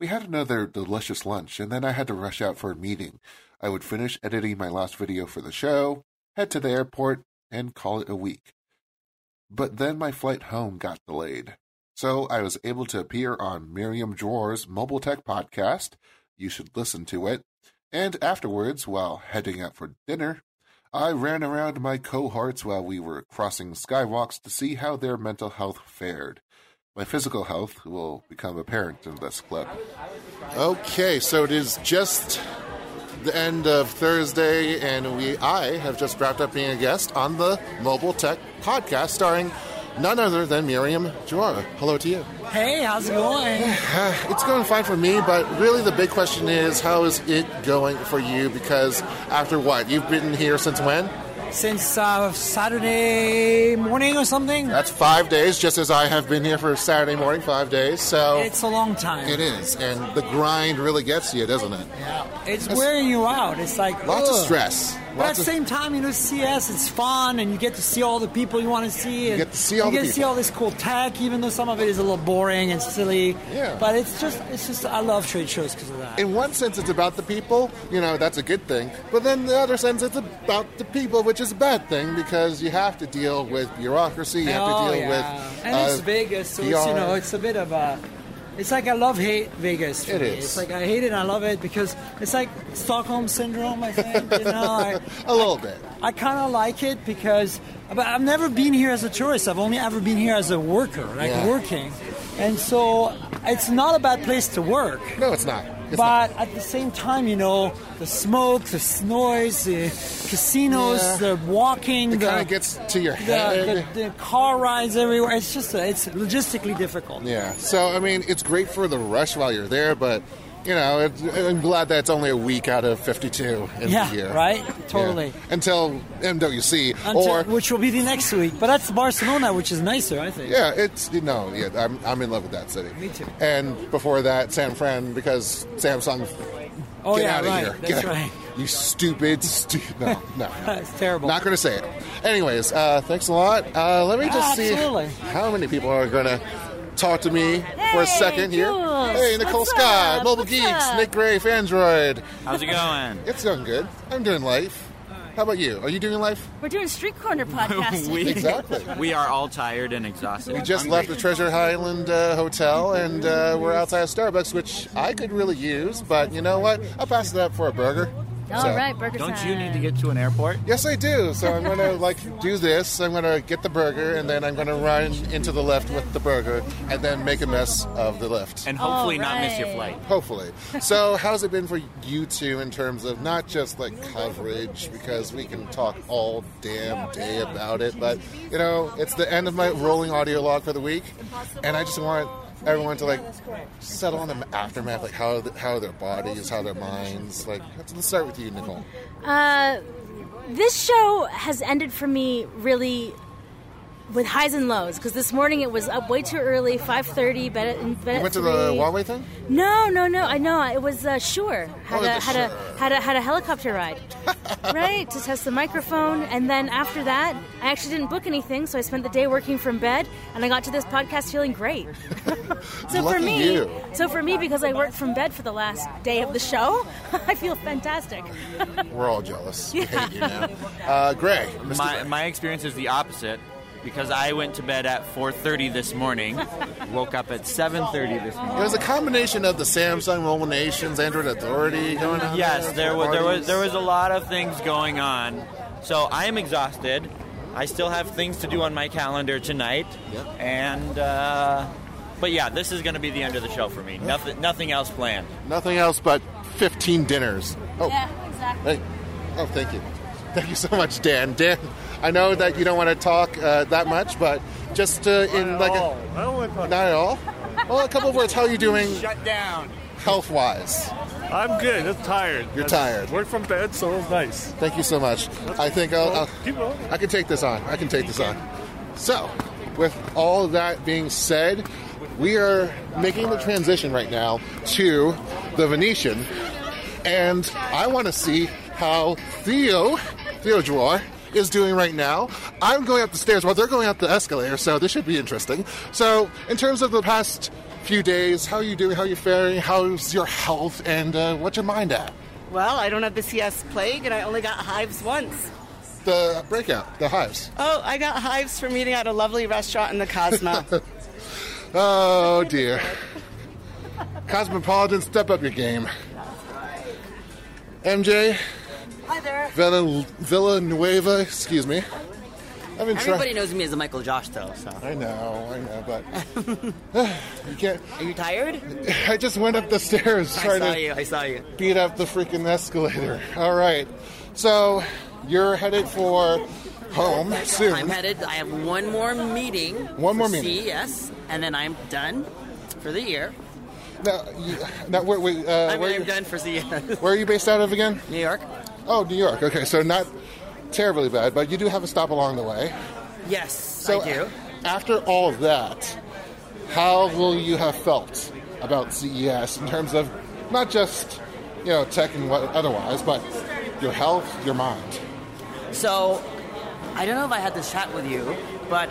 A: We had another delicious lunch, and then I had to rush out for a meeting. I would finish editing my last video for the show, head to the airport, and call it a week. But then my flight home got delayed. So I was able to appear on Myriam Joire's Mobile Tech podcast. You should listen to it. And afterwards, while heading out for dinner, I ran around my cohorts while we were crossing skywalks to see how their mental health fared. My physical health will become apparent in this clip.
E: Okay, so it is just the end of Thursday, and we I have just wrapped up being a guest on the Mobile Tech podcast, starring none other than Myriam Joire. Hello to you.
S: Hey, how's it going?
E: It's going fine for me, but really the big question is how is it going for you? Because after what you've been here since when?
S: Since uh, Saturday morning or something?
E: That's five days, just as I have been here for Saturday morning, five days. So
S: It's a long time.
E: it is, and the grind really gets you, doesn't it?
S: Yeah, it's
E: That's-
S: wearing you out. It's like
E: Lots of
S: ugh.
E: stress.
S: But at the same time, you know, CS it's fun, and you get to see all the people you want to see. And
E: get to see all
S: you
E: the
S: get to see all this cool tech, even though some of it is a little boring and silly.
E: Yeah.
S: But it's just, it's just, I love trade shows because of that.
E: In one sense, it's about the people, you know, that's a good thing. But then the other sense, it's about the people, which is a bad thing because you have to deal with bureaucracy, you have
S: oh,
E: to deal
S: yeah.
E: with.
S: and
E: uh,
S: it's Vegas, so it's, you know, it's a bit of a. It's like I love hate Vegas.
E: It is.
S: It's like I hate it and I love it because it's like Stockholm syndrome. I think you know. I,
E: a little bit.
S: I kind of like it because, but I've never been here as a tourist. I've only ever been here as a worker, like
E: Yeah.
S: working, and so it's not a bad place to work.
E: No, it's not. It's
S: but at the same time, you know, the smoke, the noise, the casinos,
E: Yeah.
S: the walking,
E: It
S: the
E: kind of gets to your
S: the, the, the car rides everywhere. It's just it's logistically difficult.
E: Yeah. So I mean, it's great for the rush while you're there, but you know, it, I'm glad that it's only a week out of 52 in
S: Yeah,
E: the year.
S: right?
E: Yeah.
S: Totally.
E: Until MWC
S: Until,
E: or
S: which will be the next week, but that's Barcelona, which is nicer, I think.
E: yeah, it's you know, yeah, I'm I'm in love with that city.
S: Me too.
E: And before that, San Fran because Samsung.
S: Oh,
E: get
S: yeah,
E: out of
S: right.
E: here.
S: That's
E: Get
S: right.
E: You stupid, stupid. No, no.
S: it's terrible.
E: Not going to say it. Anyways, uh, thanks a lot. Uh, let me just
S: Absolutely.
E: see how many people are going to talk to me for a second here. Hey, Nicole
T: What's
E: Scott,
T: up?
E: Mobile
T: What's
E: Geeks,
T: up?
E: Nick Gray, Android.
T: How's it going?
E: It's going good. I'm doing life. How about you? Are you doing life?
T: We're doing Street Corner podcast.
E: We- Exactly.
U: We are all tired and exhausted.
E: We just left the Treasure Island uh, Hotel and uh, we're outside of Starbucks, which I could really use, but you know what? I'll pass it up for a burger.
T: All
E: So-
T: right, burger
U: Don't you need to get to an airport?
E: Yes, I do. So I'm going to like do this. I'm going to get the burger, and then I'm going to run into the Lyft with the burger, and then make a mess of the Lyft,
U: And hopefully not miss your flight.
E: Hopefully. So how's it been for you two in terms of not just like coverage, because we can talk all damn day about it, but you know, it's the end of my rolling audio log for the week, and I just want everyone to like settle on the aftermath, like how how their bodies, how their minds. Like let's start with you, Nicole.
T: Uh, this show has ended for me really with highs and lows because this morning it was up way too early, five thirty. Bed at, bed
E: You
T: at
E: went to the
T: 3.
E: Huawei thing?
T: No, no, no. I know it was uh, Shure had
E: Oh,
T: a
E: the
T: had a had a had a helicopter ride, right, to test the microphone, and then after that, I actually didn't book anything, so I spent the day working from bed, and I got to this podcast feeling great. so for me,
E: you.
T: so for me, because I worked from bed for the last day of the show, I feel fantastic.
E: We're all jealous. We hate you now. Uh, Greg, Mr.
U: My,
E: Greg.
U: my experience is the opposite. Because I went to bed at 4:30 this morning, woke up at 7:30 this morning.
E: It was a combination of the Samsung Mobile Nations, Android Authority going on.
U: Yes, there was there was there was a lot of things going on. So I am exhausted. I still have things to do on my calendar tonight. And uh, but yeah, this is going to be the end of the show for me. Nothing nothing else planned.
E: Nothing else but 15 dinners. Oh,
T: Yeah, exactly.
E: hey. Oh, thank you. Thank you so much, Dan. Dan, I know that you don't want to talk uh, that much, but just uh, in like a,
K: I don't want to talk.
E: not at all. Well, a couple of words. How are you doing,
U: Shut down.
E: health wise?
K: I'm good. Just tired.
E: You're
K: I
E: tired.
K: Work from bed, so it's nice.
E: Thank you so much. I think I'll, I'll
K: Keep going.
E: I can take this on. I can take this on. So, with all that being said, we are making the transition right now to the Venetian, and I want to see how Theo, Theo Drawer, is doing right now. I'm going up the stairs while they're going up the escalator, so this should be interesting. So, in terms of the past few days, how are you doing? How are you faring? How's your health? And uh, what's your mind at?
C: Well, I don't have the CS plague, and I only got hives once.
E: The breakout, the hives.
C: Oh, I got hives from eating at a lovely restaurant in the Cosmo.
E: Oh dear. Cosmopolitan, step up your game. MJ,
C: Hi there.
E: Villa, Nueva, excuse me. I've been.
C: Everybody knows me as a Michael Josh, though. So.
E: I know, I know, but you can't.
C: Are you tired?
E: I just went up the stairs
C: I
E: trying
C: saw
E: to
C: you. I saw you.
E: beat up the freaking escalator. All right, so you're headed for home soon.
C: I'm headed. I have one more meeting.
E: One more meeting.
C: CES, and then I'm done for the year.
E: Now, you, now where, wait, uh,
C: I mean,
E: where,
C: I'm
E: you,
C: done for CES.
E: where are you based out of again?
C: New York.
E: Oh, New York. Okay, so not terribly bad, but you do have a stop along the way.
C: Yes,
E: So
C: I do.
E: after all of that, how will you have felt about CES in terms of not just you know tech and what otherwise, but your health, your mind?
C: So, I don't know if I had this chat with you, but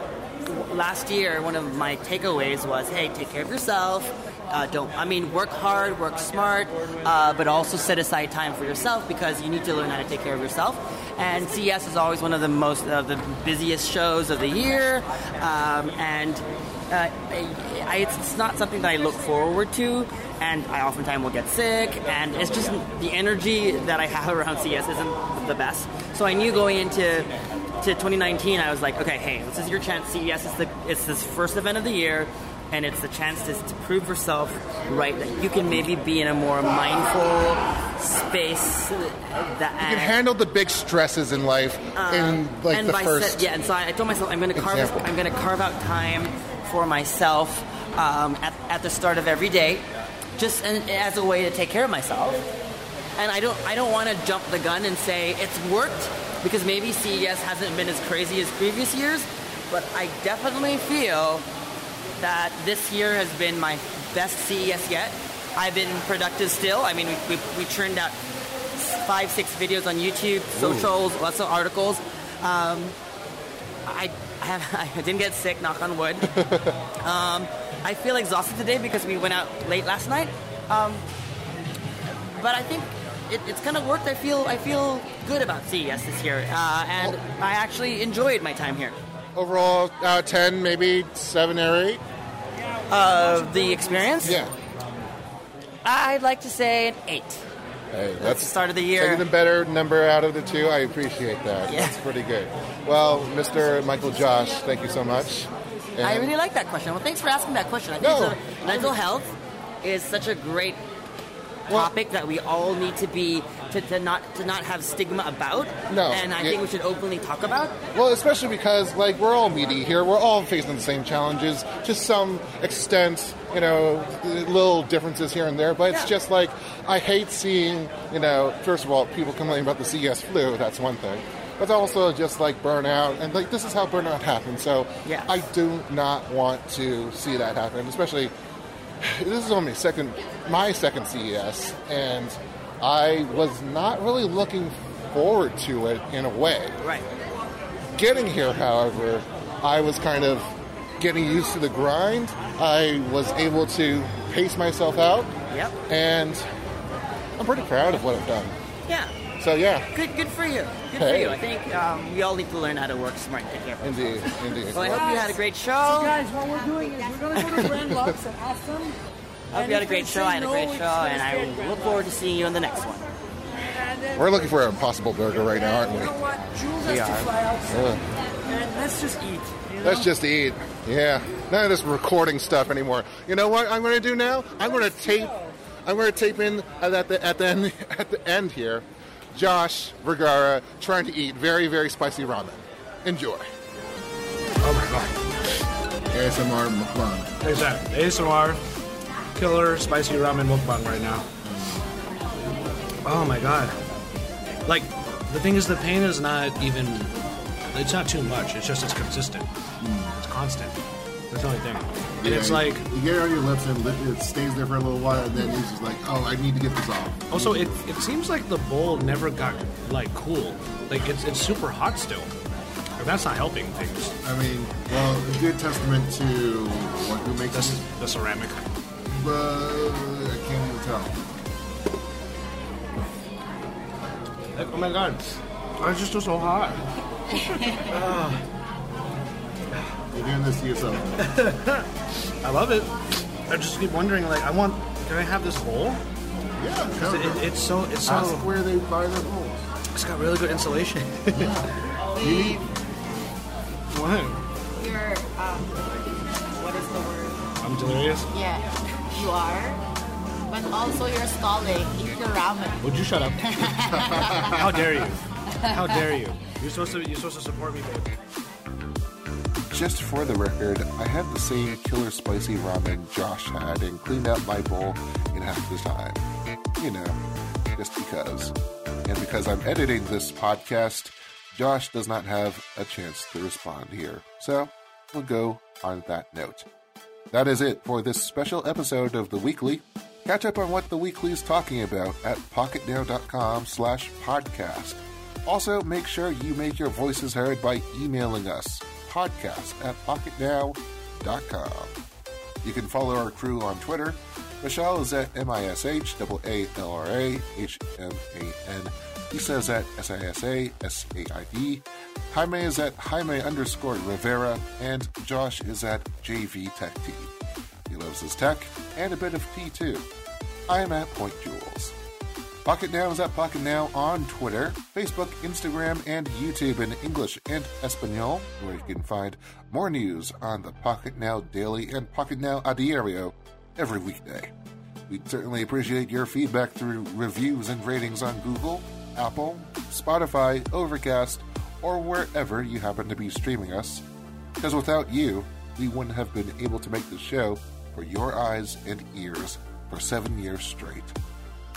C: last year one of my takeaways was, hey, take care of yourself. Uh, don't I mean work hard, work smart, uh, but also set aside time for yourself because you need to learn how to take care of yourself. And CES is always one of the most of the busiest shows of the year, um, and uh, I, it's, it's not something that I look forward to. And I oftentimes will get sick, and it's just the energy that I have around CS isn't the best. So I knew going into to 2019, I was like, okay, hey, this is your chance. CES is the it's this first event of the year, and it's the chance to, to prove yourself right. That you can maybe be in a more mindful space. That
E: You can handle the big stresses in life in like
C: Uh, and
E: the
C: by
E: first.
C: set- yeah, and so I, I told myself I'm going to carve
E: example.
C: I'm going to carve out time for myself um, at, at the start of every day, just an, as a way to take care of myself. And I don't I don't want to jump the gun and say it's worked because maybe CES hasn't been as crazy as previous years, but I definitely feel that this year has been my best CES yet. I've been productive still. I mean, we, we, we churned out five, six videos on YouTube, socials, lots of articles. Um, I, I, have, I didn't get sick, knock on wood. um, I feel exhausted today because we went out late last night. Um, but I think it, it's kind of worked. I feel I feel good about CES this year, uh, and I actually enjoyed my time here.
E: Overall, of ten, maybe seven or eight.
C: Uh, the experience?
E: Yeah.
C: I'd like to say an eight.
E: Hey,
C: That's
E: that's
C: the start of the year.
E: Taking the better number out of the two, I appreciate that.
C: Yeah.
E: That's pretty good. Well, Mr. Michael Josh, thank you so much.
C: I really like that question. Well, thanks for asking that question. I think
E: No.
C: a- mental health is such a great topic that we all need to be to, to not to not have stigma about.
E: No,
C: and I
E: it-
C: think we should openly talk about.
E: Well, especially because like we're all meaty here, we're all facing the same challenges to some extent. You know, little differences here and there, but it's just like I hate seeing. You know, first of all, people complaining about the CES flu. That's one thing, but also just like burnout and like this is how burnout happens. So
C: Yes.
E: I do not want to see that happen, especially. This is only second, my second CES, and I was not really looking forward to it in a way.
C: Right.
E: Getting here, however, I was kind of getting used to the grind. I was able to pace myself out,
C: Yep.
E: and I'm pretty proud of what I've done.
C: Yeah.
A: So yeah,
C: Good, good for you. Good
A: Hey.
C: for you. I think um, we all need to learn how to work smart and take care of
A: indeed, indeed.
C: Well, I hope you had a great show.
S: So guys, what we're doing is we're gonna go to Grand Lux and ask them.
C: I hope
S: and
C: you had a great show.
S: say
C: I had a great show, and I look forward to seeing you in the next one.
A: We're looking for an impossible burger right now, aren't
S: You
A: we?
S: know what? Jules
A: We are.
S: fly out.
A: Ugh.
S: And let's just eat. You know?
A: Let's just eat. Yeah, none of this recording stuff anymore. You know what I'm going to do now? I'm going to tape. I'm going to tape in at the at the end at the end here. Josh Vergara trying to eat very very spicy ramen. Enjoy.
F: Oh my god.
A: ASMR mukbang.
F: Exactly. ASMR, killer spicy ramen mukbang right now. Oh my god. Like, the thing is, the pain is not even. It's not too much. It's just it's consistent. Mm. It's constant. That's the only thing. And it's like
A: you get it on your lips and it stays there for a little while, and then it's just like, oh, I need to get this off.
F: Also, it, it seems like the bowl never got like cool. Like it's it's super hot still. And that's not helping things.
A: I mean, well, a good testament to what who makes
F: This the ceramic.
A: But I can't even tell.
F: Like, oh my god, it's just so hot.
A: You're doing this to yourself.
F: I love it. I just keep wondering, like, I want. Can I have this bowl?
A: Yeah,
F: Because it, it- it's so it's so.
A: Ask where they buy their bowls.
F: It's got really good insulation.
G: Olive,
F: what?
G: you're, um, what is the word?
F: I'm delirious.
G: Yeah, you are. But also you're stalling. Eat your ramen.
F: Would you shut up? How dare you? How dare you? You're supposed to. You're supposed to support me, baby.
A: Just for the record, I had the same killer spicy ramen Josh had and cleaned out my bowl in half the time. You know, just because. And because I'm editing this podcast, Josh does not have a chance to respond here. So, we'll go on that note. That is it for this special episode of The Weekly. Catch up on what The Weekly is talking about at pocketnow.com slash podcast. Also, make sure you make your voices heard by emailing us, podcast at pocketnow.com. You can follow our crew on Twitter. Mishaal is at M-I-S-H-A-A-L-R-A-H-M-A-N. Isa is at S-I-S-A, S-A-I-D. Jaime is at Jaime underscore Rivera. And Josh is at JV Tech T. He loves his tech and a bit of tea too. I am at Point Jules. Pocket Now is at Pocketnow on Twitter, Facebook, Instagram, and YouTube in English and Espanol, where you can find more news on the Pocketnow Daily and Pocketnow a Diario every weekday. We'd certainly appreciate your feedback through reviews and ratings on Google, Apple, Spotify, Overcast, or wherever you happen to be streaming us. Because without you, we wouldn't have been able to make the show for your eyes and ears for seven years straight.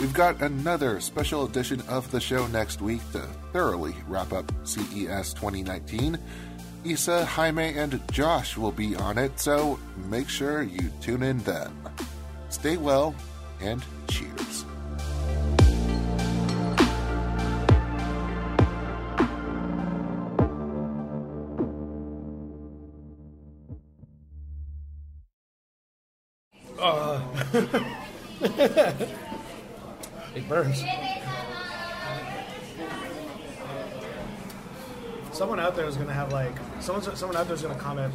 A: We've got another special edition of the show next week to thoroughly wrap up CES 2019. Issa, Jaime, and Josh will be on it, so make sure you tune in then. Stay well, and cheers.
F: it burns. Someone out there is gonna have like someone. Someone out there is gonna comment.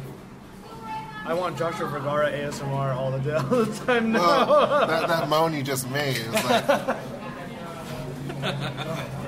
F: I want Joshua Vergara ASMR all the day, all the time now.
A: Well, that, that moan you just made is like.